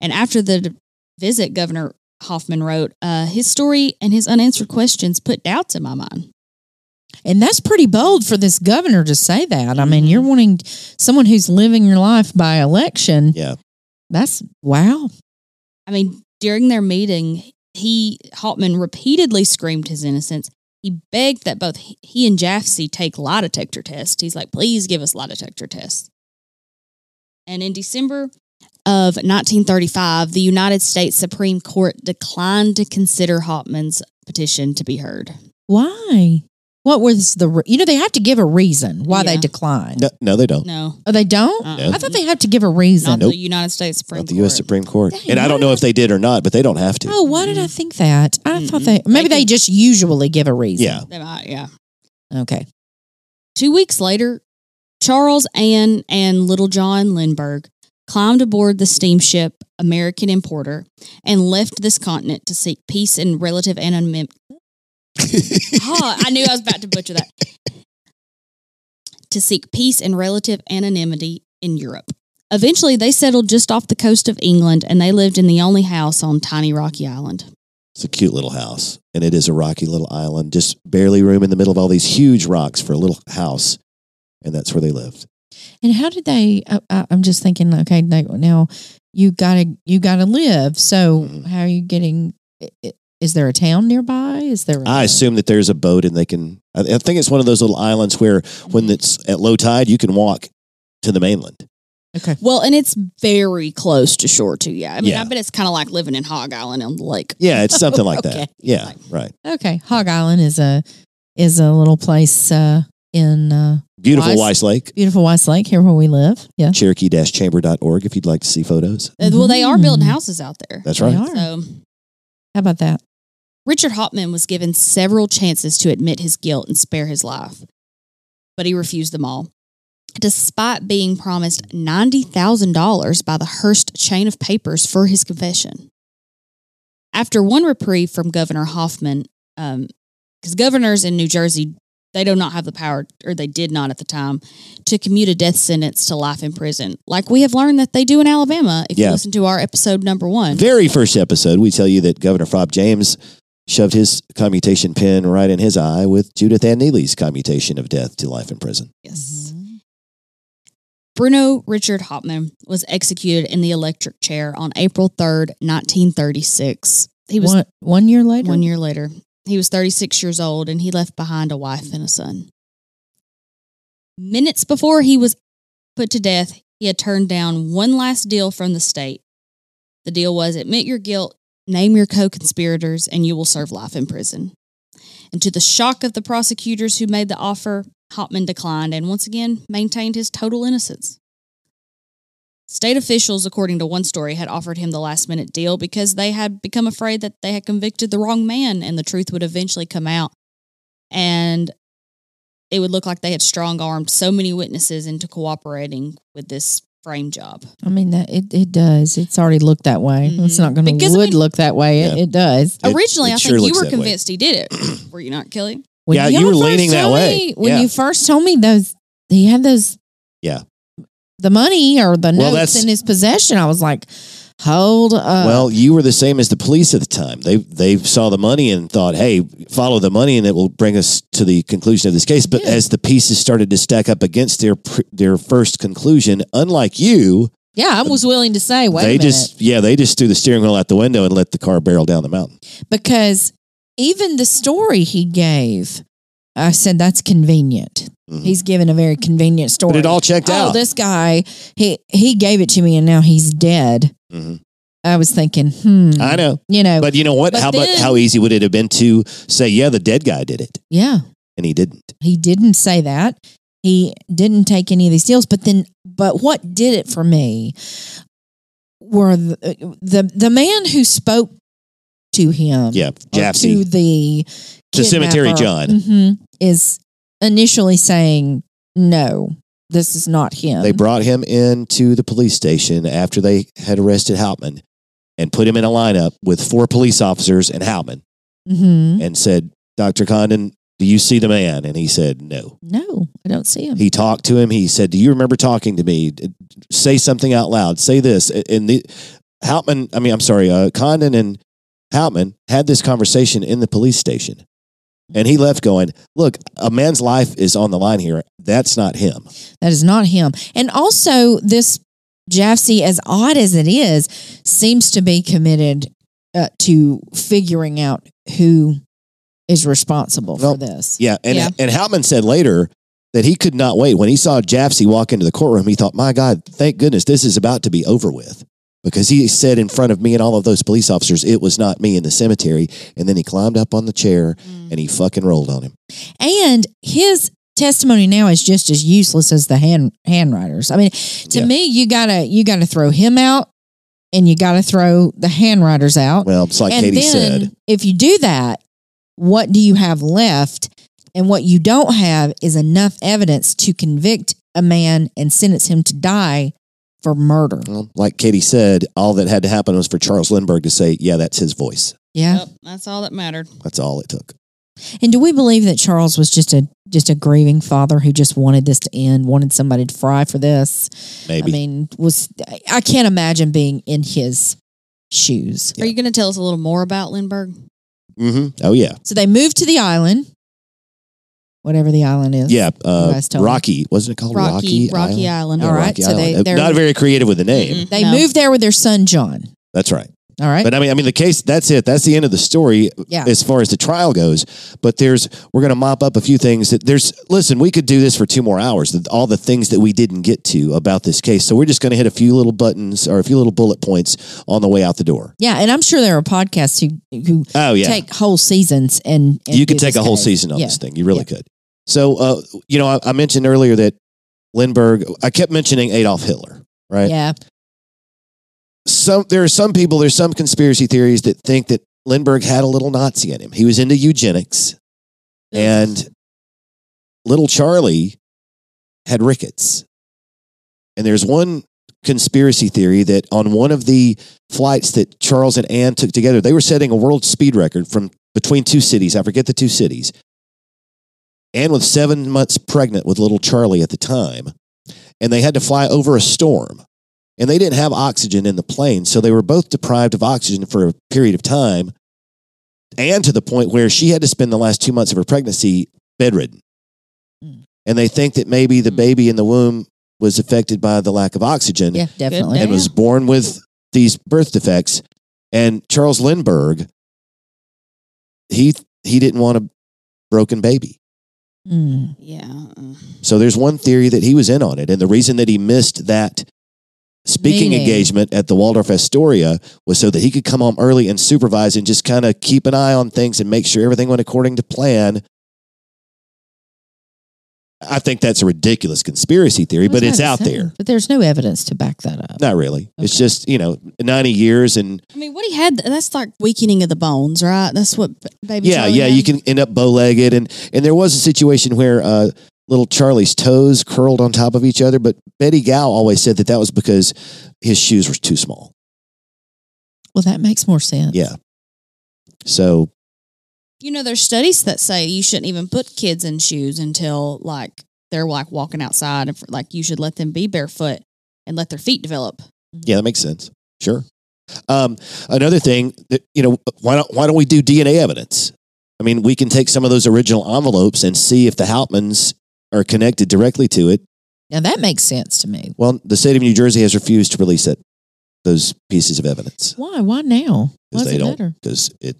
and after the visit, Governor Hoffman wrote, uh, "His story and his unanswered questions put doubts in my mind." And that's pretty bold for this governor to say that. I mean, you're mm-hmm. wanting someone who's living your life by election. Yeah. That's wow. I mean, during their meeting, he Hauptmann repeatedly screamed his innocence. He begged that both he- he and Jafsie take lie detector tests. He's like, "Please give us lie detector tests." And in December of 1935, the United States Supreme Court declined to consider Hauptmann's petition to be heard. Why? What was the re- you know they have to give a reason why they Yeah. decline. No, no, they don't. No, Oh, they don't. uh-uh. I thought they have to give a reason. not Nope. the United States Supreme Not the U.S. Court. Supreme Court. Dang, and I don't know if they did or not, but they don't have to. Oh, why did I think that? I thought they maybe They they just usually give a reason. Yeah. They might, yeah. Okay. Two weeks later, Charles, Ann, and Little John Lindbergh climbed aboard the steamship American Importer and left this continent to seek peace and relative anonymity. Oh, I knew I was about to butcher that. to seek peace and relative anonymity in Europe. Eventually, they settled just off the coast of England and they lived in the only house on tiny rocky island. It's a cute little house, and it is a rocky little island, just barely room in the middle of all these huge rocks for a little house, and that's where they lived. And how did they? Uh, uh, I'm just thinking. Okay, now- now you gotta you gotta live. So Mhm. how are you getting? i- i- Is there a town nearby? Is there? a- I assume that there's a boat, and they can. I I think it's one of those little islands where, when it's at low tide, you can walk to the mainland. Okay. Well, and it's very close to shore, too. Yeah. I mean, Yeah. I bet it's kind of like living in Hog Island on the lake. Yeah, it's something like Okay. that. Yeah, right. Okay, Hog Island is a is a little place uh, in uh, Beautiful Wise- Weiss Lake. beautiful Weiss Lake, here where we live. Yeah, Cherokee-chamber.org if you'd like to see photos. Uh, Well, they are building Mhm. houses out there. That's They right. are. So how about that? Richard Hauptmann was given several chances to admit his guilt and spare his life, but he refused them all. Despite being promised $90,000 by the Hearst chain of papers for his confession. After one reprieve from Governor Hoffman, because um, governors in New Jersey, they do not have the power, or they did not at the time, to commute a death sentence to life in prison, like we have learned that they do in Alabama if Yeah. you listen to our episode number one. Very first episode, we tell you that Governor Fob James shoved his commutation pen right in his eye with Judith Ann Neely's commutation of death to life in prison. Yes. Bruno Richard Hauptmann was executed in the electric chair on April 3rd, 1936. He was one, one year later. one year later. He was 36 years old and he left behind a wife and a son. Minutes before he was put to death, he had turned down one last deal from the state. The deal was admit your guilt, name your co conspirators, and you will serve life in prison. And to the shock of the prosecutors who made the offer, Hauptmann declined and once again maintained his total innocence. State officials, according to one story, had offered him the last minute deal because they had become afraid that they had convicted the wrong man and the truth would eventually come out. And it would look like they had strong armed so many witnesses into cooperating with this frame job. I mean that it, it does. It's already looked that way. It's Mhm. not going to Because, I would mean- look that way. It, Yeah. it does. It- Originally, it I sure think you were that way. convinced he did it. were you not, Kelly? When Yeah, you were leaning that way. me- when Yeah. you first told me those, he had those. Yeah. The money or the Well, notes in his possession. I was like, hold up. well, you were the same as the police at the time. They they saw the money and thought, "Hey, follow the money, and it will bring us to the conclusion of this case." But Yeah. as the pieces started to stack up against their their first conclusion, unlike you, yeah, I was willing to say, wait they a just yeah they just threw the steering wheel out the window and let the car barrel down the mountain. because even the story he gave, I said that's convenient. Mhm. He's given a very convenient story. but it all checked oh, out. this guy, he he gave it to me, and now he's dead. Mhm. I was thinking, hmm, I know. you know, But you know what? How about how easy would it have been to say, yeah, the dead guy did it, yeah, and he didn't. he didn't say that. He didn't take any of these deals. But then, but what did it for me were the the, the man who spoke to him, Yeah, or to the To Cemetery John. mhm, is initially saying no, this is not him. They brought him into the police station after they had arrested Hauptmann and put him in a lineup with four police officers and Hauptmann Mhm. and said, Dr. Condon, do you see the man? And he said, no. No, I don't see him. He talked to him. He said, do you remember talking to me? Say something out loud. Say this. And the Hauptmann, I mean, I'm sorry, uh, Condon and Hauptmann had this conversation in the police station. And he left going, look, a man's life is on the line here. That's not him. That is not him. And also, this Jafsie, as odd as it is, seems to be committed uh, to figuring out who is responsible Well, for this. Yeah, and Yeah. and Hauptmann said later that he could not wait when he saw Jafsie walk into the courtroom. He thought, "My God, thank goodness this is about to be over with," because he said in front of me and all of those police officers, "It was not me in the cemetery." And then he climbed up on the chair Mm. and he fucking rolled on him. And his testimony now is just as useless as the hand handwriters. I mean, to Yeah. me, you gotta you gotta throw him out, and you gotta throw the handwriters out. Well, it's like and Katie said. if you do that, what do you have left? And what you don't have is enough evidence to convict a man and sentence him to die for murder. Well, like Katie said, all that had to happen was for Charles Lindbergh to say, "Yeah, that's his voice." Yeah. Yep, that's all that mattered. That's all it took. And do we believe that Charles was just a just a grieving father who just wanted this to end, wanted somebody to fry for this? Maybe. I mean, was I can't imagine being in his shoes. Are you going to tell us a little more about Lindbergh? Mm-hmm. Oh yeah, So they moved to the island, whatever the island is. yeah. Uh, guys me. Rocky wasn't it called Rocky, Rocky? Rocky Island? Island. All Yeah, right, Rocky so they- Island. they're- not very creative with the name. Mm-mm. They No. moved there with their son John. That's right. All right. But I mean, I mean, the case. That's it. That's the end of the story yeah. as far as the trial goes. But there's we're going to mop up a few things that there's. Listen, we could do this for two more hours. All the things that we didn't get to about this case. So we're just going to hit a few little buttons or a few little bullet points on the way out the door. Yeah, and I'm sure there are podcasts who who Oh yeah, take whole seasons and, and you could take this a whole case. season on Yeah. this thing. You really could. So uh, you know, I, I mentioned earlier that Lindbergh. I kept mentioning Adolf Hitler. Right. Yeah. some there are some people there's some conspiracy theories that think that Lindbergh had a little Nazi in him. He was into eugenics and little Charlie had rickets. And there's one conspiracy theory that on one of the flights that Charles and Anne took together, they were setting a world speed record from between two cities. I forget the two cities. Anne was seven months pregnant with little Charlie at the time, and they had to fly over a storm and they didn't have oxygen in the plane. So they were both deprived of oxygen for a period of time, and to the point where she had to spend the last two months of her pregnancy bedridden. Mm. And they think that maybe the Mm. baby in the womb was affected by the lack of oxygen Yeah, definitely. and was born with these birth defects. And Charles Lindbergh, he he didn't want a broken baby. Mm. Yeah. uh, So there's one theory that he was in on it. And the reason that he missed that speaking Meeting. engagement at the Waldorf Astoria was so that he could come home early and supervise and just kind of keep an eye on things and make sure everything went according to plan. I think that's a ridiculous conspiracy theory, but it's out there. But there's no evidence to back that up. Not really. It's just, you know, 90 years and I mean, what he had, that's like weakening of the bones, right? That's what baby yeah, Charlie yeah, had? you can end up bow-legged and and there was a situation where uh little Charlie's toes curled on top of each other, but Betty Gow always said that that was because his shoes were too small. Well, that makes more sense. Yeah. So, You know, there's studies that say you shouldn't even put kids in shoes until like they're like walking outside and like you should let them be barefoot and let their feet develop. yeah, that makes sense. Sure. Um, another thing that, you know, why don't why don't we do DNA evidence? I mean, we can take some of those original envelopes and see if the Hauptmanns are connected directly to it. Now that makes sense to me. Well, the state of New Jersey has refused to release it, those pieces of evidence. Why? Why now? Why because they don't because it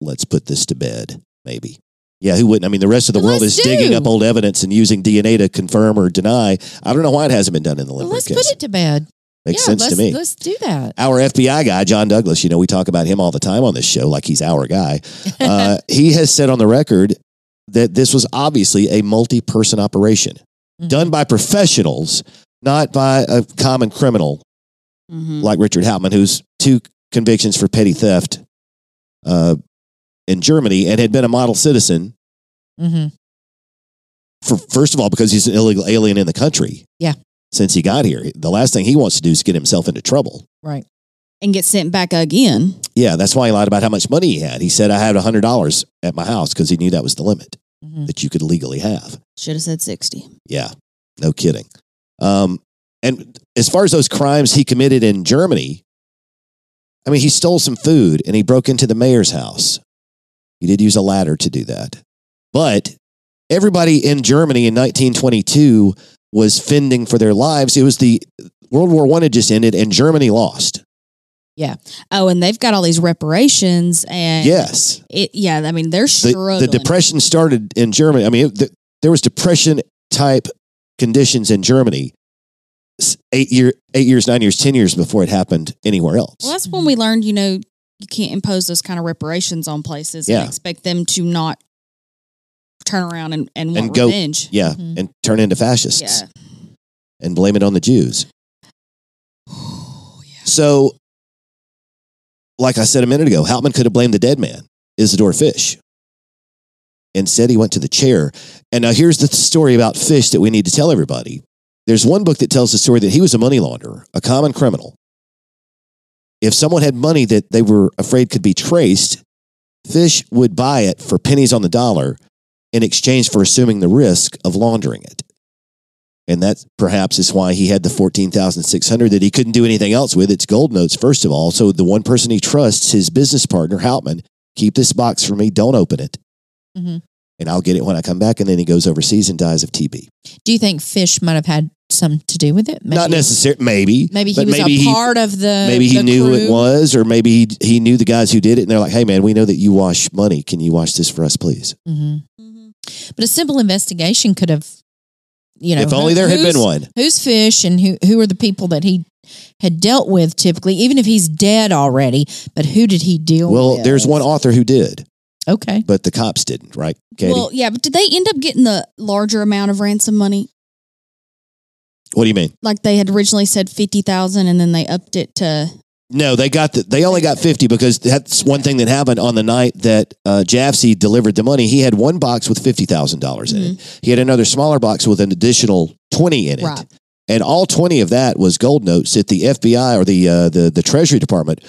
let's put this to bed, maybe. Yeah, who wouldn't? I mean, the rest of the world is let's digging up old evidence and using DNA to confirm or deny. I don't know why it hasn't been done in the Well, let's case. put it to bed. Makes yeah, sense to me. Let's do that. Our FBI guy, John Douglas, you know, we talk about him all the time on this show, like he's our guy. Uh, he has said on the record that this was obviously a multi person operation Mhm. done by professionals, not by a common criminal Mhm. like Richard Hauptmann, who's two convictions for petty theft uh, in Germany and had been a model citizen. Mhm. For first of all, because he's an illegal alien in the country. Yeah. Since he got here, the last thing he wants to do is get himself into trouble. Right. and get sent back again. Yeah, that's why he lied about how much money he had. He said I had hundred dollars at my house because he knew that was the limit Mhm. that you could legally have. Should have said 60. Yeah, no kidding. Um, and as far as those crimes he committed in Germany, I mean, he stole some food and he broke into the mayor's house. He did use a ladder to do that. But everybody in Germany in 1922 was fending for their lives. It was the World War One had just ended and Germany lost. Yeah. Oh, and they've got all these reparations and Yes. it yeah, I mean they're the, struggling. the depression started in Germany. I mean, it, the, there was depression type conditions in Germany eight year, eight years, nine years, ten years before it happened anywhere else. Well, that's when we learned, you know, you can't impose those kind of reparations on places Yeah. and expect them to not turn around and, and want And go- revenge. yeah, Mhm. and turn into fascists Yeah. and blame it on the Jews. Oh, yeah. So, like I said a minute ago, Hauptmann could have blamed the dead man, Isidor Fisch. Instead, he went to the chair. And now here's the story about Fisch that we need to tell everybody. There's one book that tells the story that he was a money launderer, a common criminal. If someone had money that they were afraid could be traced, Fisch would buy it for pennies on the dollar in exchange for assuming the risk of laundering it. And that perhaps is why he had the 14,600 that he couldn't do anything else with. It's gold notes, first of all. So the one person he trusts, his business partner, Hauptmann, keep this box for me. Don't open it. Mhm. And I'll get it when I come back. And then he goes overseas and dies of TB. Do you think Fisch might have had some to do with it? Maybe, Not necessarily, maybe. Maybe he was maybe a he- part of the. Maybe he the knew who it was, or maybe he, he knew the guys who did it. And they're like, hey, man, we know that you wash money. Can you wash this for us, please? Mhm. Mhm. But a simple investigation could have, you know, if only there had been one. Who's Fisch and who who are the people that he had dealt with typically, even if he's dead already. But who did he deal with? Well, there's one author who did, Okay. but the cops didn't, right, Katie? Well, yeah, but did they end up getting the larger amount of ransom money? What do you mean? Like they had originally said 50,000 and then they upped it to No, they got the, they only got 50 because that's one thing that happened on the night that uh, Jafsie delivered the money. He had one box with $50,000 in it. He had another smaller box with an additional 20 in it. Right. And all 20 of that was gold notes that the FBI or the, uh, the, the Treasury Department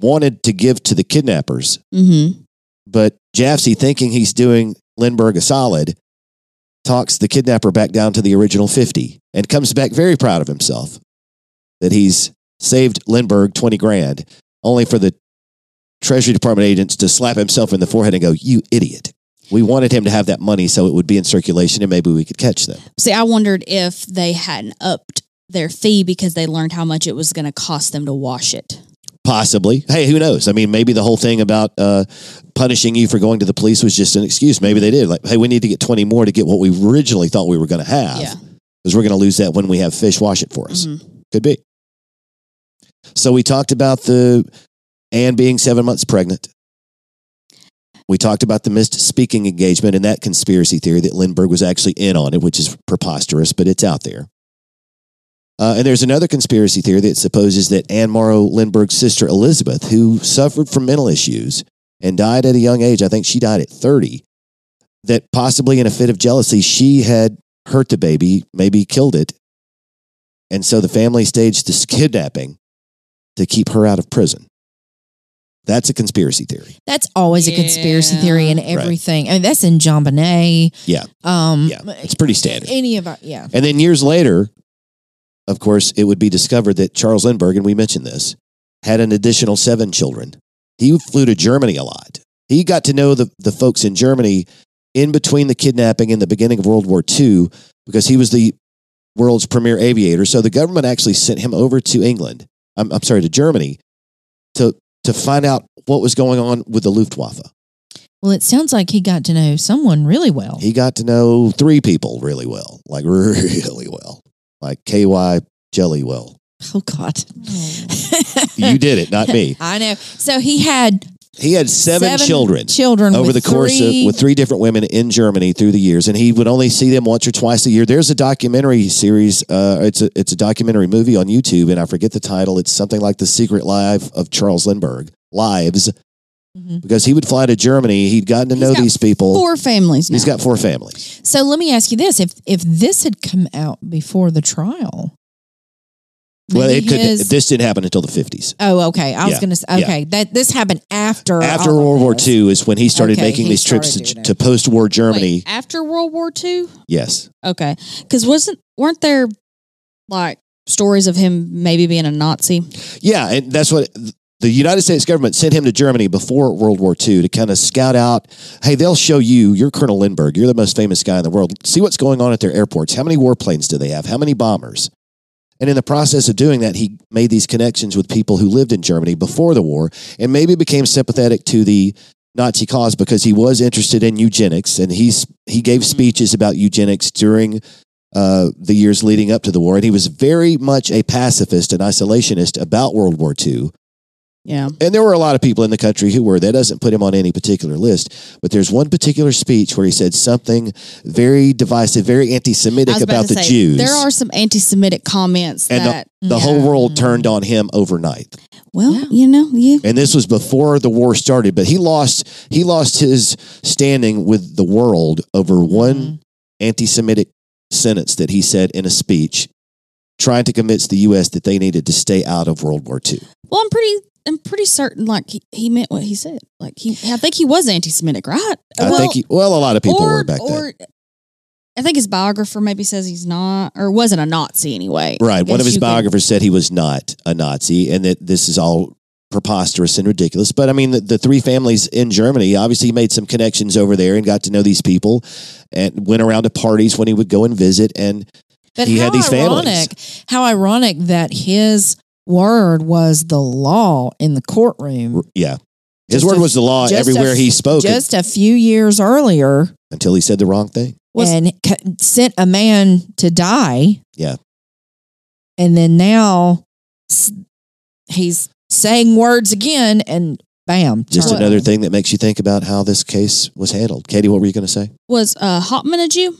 wanted to give to the kidnappers. Mhm. But Jafsie, thinking he's doing Lindbergh a solid, talks the kidnapper back down to the original 50 and comes back very proud of himself that he's saved Lindbergh 20 grand, only for the Treasury Department agents to slap himself in the forehead and go, You idiot. We wanted him to have that money so it would be in circulation and maybe we could catch them. See, I wondered if they hadn't upped their fee because they learned how much it was going to cost them to wash it. Possibly. Hey, who knows? I mean, maybe the whole thing about uh, punishing you for going to the police was just an excuse. Maybe they did. Like, hey, we need to get 20 more to get what we originally thought we were going to have. Yeah. Because we're going to lose that when we have Fisch wash it for us. Mhm. Could be. So we talked about the Anne being seven months pregnant. We talked about the missed speaking engagement and that conspiracy theory that Lindbergh was actually in on it, which is preposterous, but it's out there. Uh, and there's another conspiracy theory that supposes that Anne Morrow Lindbergh's sister Elizabeth, who suffered from mental issues and died at a young age, I think she died at 30, that possibly in a fit of jealousy, she had hurt the baby, maybe killed it. And so the family staged this kidnapping to keep her out of prison. That's a conspiracy theory. That's always a conspiracy theory in Yeah. everything. I mean, that's in JonBenét. Yeah. Um, Yeah. It's pretty standard. Any of our, yeah. And then years later, of course, it would be discovered that Charles Lindbergh, and we mentioned this, had an additional seven children. He flew to Germany a lot. He got to know the, the folks in Germany in between the kidnapping and the beginning of World War II because he was the world's premier aviator. So the government actually sent him over to England, I'm, I'm sorry, to Germany to to find out what was going on with the Luftwaffe. Well, it sounds like he got to know someone really well. He got to know three people really well, like really well, like KY Jellywell. oh God, You did it, not me. I know. So he had He had seven, children. Children over the course three- of with three different women in Germany through the years, and he would only see them once or twice a year. There's a documentary series. Uh, it's a it's a documentary movie on YouTube, and I forget the title. It's something like the Secret Life of Charles Lindbergh Lives, Mhm. because he would fly to Germany. He'd gotten to He's know got these people. Four families now. He's got four families. So let me ask you this: if if this had come out before the trial, well, it could. his- This didn't happen until the 50s. oh, okay. I was Yeah, to say, yeah. okay, that this happened after After all of World War this. II is when he started Okay, making he these trips started to, doing to post-war Germany. Wait, after World War II. Yes. Okay, because wasn't weren't there like stories of him maybe being a Nazi? Yeah, and that's what the United States government sent him to Germany before World War II to kind of scout out. Hey, they'll show you. You're Colonel Lindbergh. You're the most famous guy in the world. See what's going on at their airports. How many warplanes do they have? How many bombers? And in the process of doing that, he made these connections with people who lived in Germany before the war, and maybe became sympathetic to the Nazi cause because he was interested in eugenics, and he's he gave speeches about eugenics during uh, the years leading up to the war, and he was very much a pacifist and isolationist about World War II. Yeah. And there were a lot of people in the country who were. That doesn't put him on any particular list. But there's one particular speech where he said something very divisive, very anti-Semitic about, about the say, Jews. There are some anti-Semitic comments And the- that. the whole Yeah. world turned on him overnight. well, Yeah. you know, you And this was before the war started. But he lost. He lost his standing with the world over one Mm-hmm. anti-Semitic sentence that he said in a speech, trying to convince the U.S. that they needed to stay out of World War II. Well, I'm pretty. I'm pretty certain, like he, he meant what he said. Like he, I think he was anti-Semitic, right? I well, think. He, well, a lot of people or, were back then. I think his biographer maybe says he's not, or wasn't a Nazi anyway. Right. One of his could- biographers said he was not a Nazi and that this is all preposterous and ridiculous. But I mean, the, the three families in Germany obviously made some connections over there and got to know these people and went around to parties when he would go and visit. And But He how had these families. ironic, How ironic that his word was the law in the courtroom yeah, his Just word a- was the law just a everywhere he spoke just a few years earlier until he said the wrong thing. Was- and c- sent a man to die. Yeah. And then now he's saying words again and bam. Just turned. another thing that makes you think about how this case was handled. Katie, what were you going to say? Was uh, Hauptmann a Jew?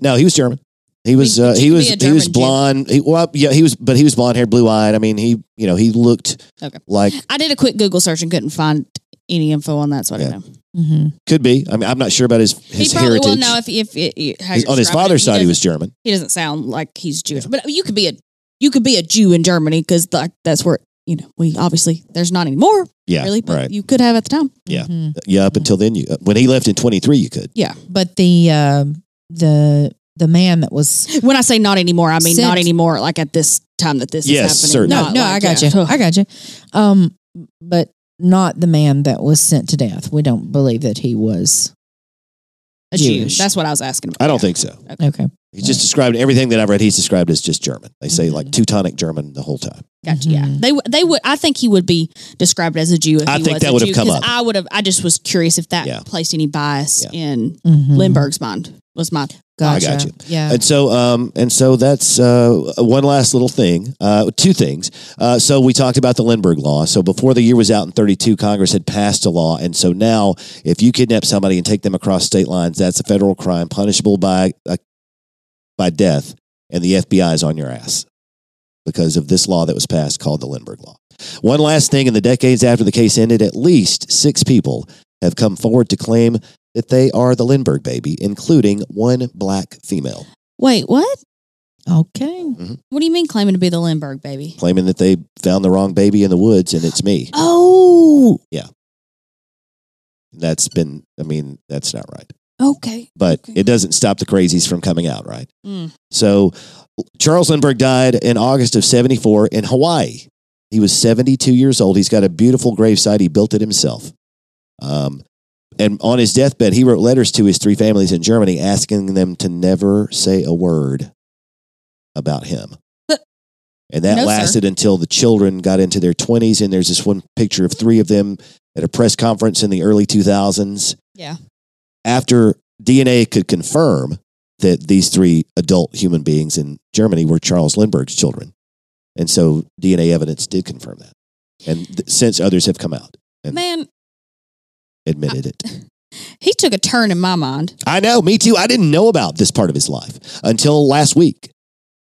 No, he was German. He was mean, uh, you he was be he was blonde. He, well, yeah, he was, but he was blonde haired, blue eyed. I mean, he you know he looked Okay. like I did a quick Google search and couldn't find any info on that, so I don't Yeah. know. Mhm. could be. I mean, I'm not sure about his his he probably heritage. will know if if, if, if how His- you're on his describing father's it. side, he doesn't- was German. He doesn't sound like he's Jewish, but you could be a you could be a Jew in Germany because like that's where you know we obviously there's not anymore Yeah, really, but right. you could have at the time. Yeah. Mhm. Yeah, up until then, you uh, when he left in 23, you could. Yeah, but the um the the man that was When I say not anymore, I mean not anymore. Like at this time that this Yes, is happening. certainly. no Not no like, I got yeah. you I got you um but not the man that was sent to death. We don't believe that he was a Jew. Jewish. That's what I was asking about. I don't think so. okay. He just described everything that I've read. He's described as just German. They say like Mhm. Teutonic German the whole time. Gotcha. Yeah, Mhm. they w- they would. I think he would be described as a Jew. If I he think was that a would have Jew, come 'cause up. I would have. I just was curious if that Yeah. placed any bias Yeah. in Mhm. Lindbergh's mind. Was my Gotcha. I got you. Yeah. And so, um, and so that's uh, one last little thing. Uh, two things. Uh, so we talked about the Lindbergh law. So before the year was out in 32, Congress had passed a law, and so now, if you kidnap somebody and take them across state lines, that's a federal crime, punishable by uh, by death, and the FBI is on your ass because of this law that was passed called the Lindbergh law. One last thing: in the decades after the case ended, at least six people have come forward to claim that they are the Lindbergh baby, including one black female. wait. What? okay. What do you mean claiming to be the Lindbergh baby? claiming that they found the wrong baby in the woods and it's me. Oh, Yeah. That's been, I mean, that's not right. okay. But Okay. it doesn't stop the crazies from coming out, right? Mm. So Charles Lindbergh died in August of 74 in Hawaii. He was 72 years old. He's got a beautiful gravesite. He built it himself. Um, and on his deathbed, he wrote letters to his three families in Germany asking them to never say a word about him. And that No, sir. lasted until the children got into their 20s. And there's this one picture of three of them at a press conference in the early 2000s. Yeah. After DNA could confirm that these three adult human beings in Germany were Charles Lindbergh's children. And so DNA evidence did confirm that. And th- since others have come out and Man, admitted it. he took a turn in my mind. I know, me too. I didn't know about this part of his life until last week.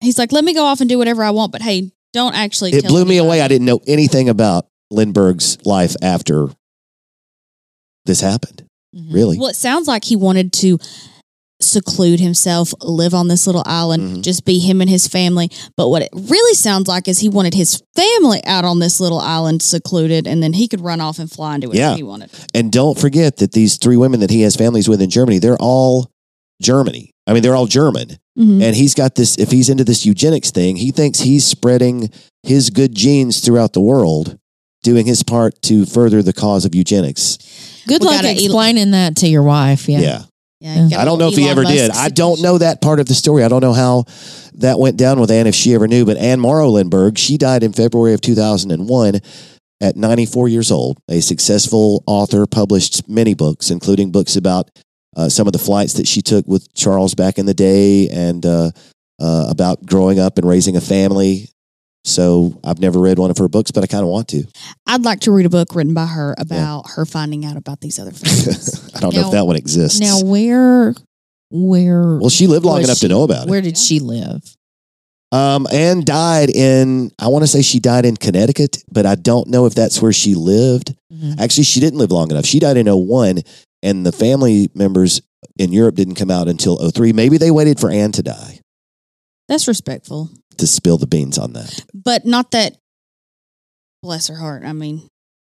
He's like, let me go off and do whatever I want, but hey, don't actually. It tell blew me anybody. away. I didn't know anything about Lindbergh's life after this happened. Mhm. Really? Well, it sounds like he wanted to seclude himself, live on this little island, Mhm. just be him and his family. But what it really sounds like is he wanted his family out on this little island, secluded, and then he could run off and fly and do whatever Yeah. he wanted. And don't forget that these three women that he has families with in Germany, they're all Germany. I mean, they're all German. Mhm. And he's got this, if he's into this eugenics thing, he thinks he's spreading his good genes throughout the world, doing his part to further the cause of eugenics. Good We luck gotta- explaining that to your wife. Yeah. Yeah. Yeah, you I don't a know if he ever Musk did. I don't know that part of the story. I don't know how that went down with Anne if she ever knew. But Anne Morrow Lindbergh, she died in February of 2001 at 94 years old. A successful author, published many books, including books about uh, some of the flights that she took with Charles back in the day and uh, uh, about growing up and raising a family. So I've never read one of her books, but I kind of want to. I'd like to read a book written by her about her finding out about these other families. I don't know if that one exists. Now, where, where, well, she lived long enough she- to know about it. where did she live? Um, Anne died in, I want to say she died in Connecticut, but I don't know if that's where she lived. Mhm. Actually, she didn't live long enough. She died in 01, and the family members in Europe didn't come out until 03. Maybe they waited for Anne to die That's respectful, to spill the beans on that. but not that. Bless her heart. I mean,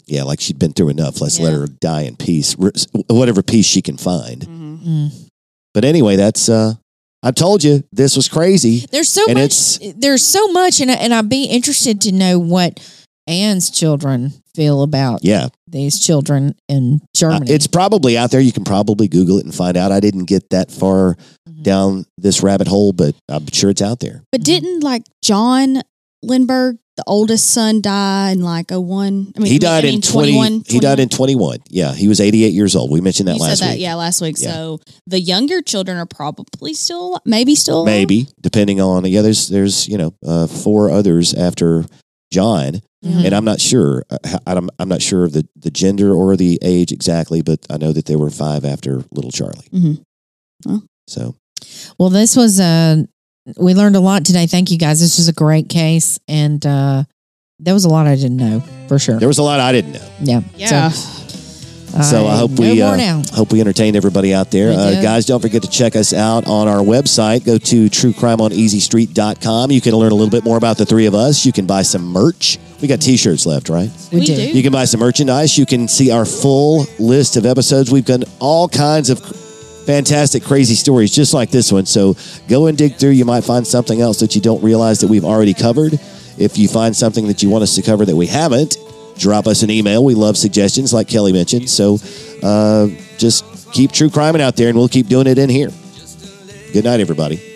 Yeah, like she'd been through enough. Let's let her die in peace, whatever peace she can find. mhm. Mm. But anyway, that's, uh, I told you this was crazy. There's so And much. it's- There's so much, and I- and I'd be interested to know what Anne's children feel about Yeah. these children in Uh, Germany. it's probably out there. You can probably Google it and find out. I didn't get that far. Down this rabbit hole, but I'm sure it's out there. But didn't like John Lindbergh, the oldest son, die in like oh one? I mean, he I died mean, in 20 21, he died in 21 yeah he was 88 years old we mentioned that You last said that, week yeah, last week. Yeah. So the younger children are probably still, maybe still, maybe depending on yeah there's there's you know uh, four others after john Mhm. and i'm not sure uh, i'm, I'm not sure of the, the gender or the age exactly but i know that there were five after little charlie Mhm. Well. so Well, this was a we learned a lot today. Thank you guys. This was a great case, and uh, there was a lot I didn't know for sure. there was a lot i didn't know yeah, Yeah. So, So I hope know we, more uh, now. Hope we entertained everybody out there. Uh, guys, don't forget to check us out on our website. Go to truecrimeoneasystreet.com. You can learn a little bit more about the three of us. You can buy some merch. We got t shirts left, right? We, we do. do. You can buy some merchandise. You can see our full list of episodes. We've done all kinds of fantastic, crazy stories just like this one. So go and dig through. You might find something else that you don't realize that we've already covered. If you find something that you want us to cover that we haven't, drop us an email. We love suggestions, like Kelly mentioned. So uh, just keep true criming out there, and we'll keep doing it in here. Good night, everybody.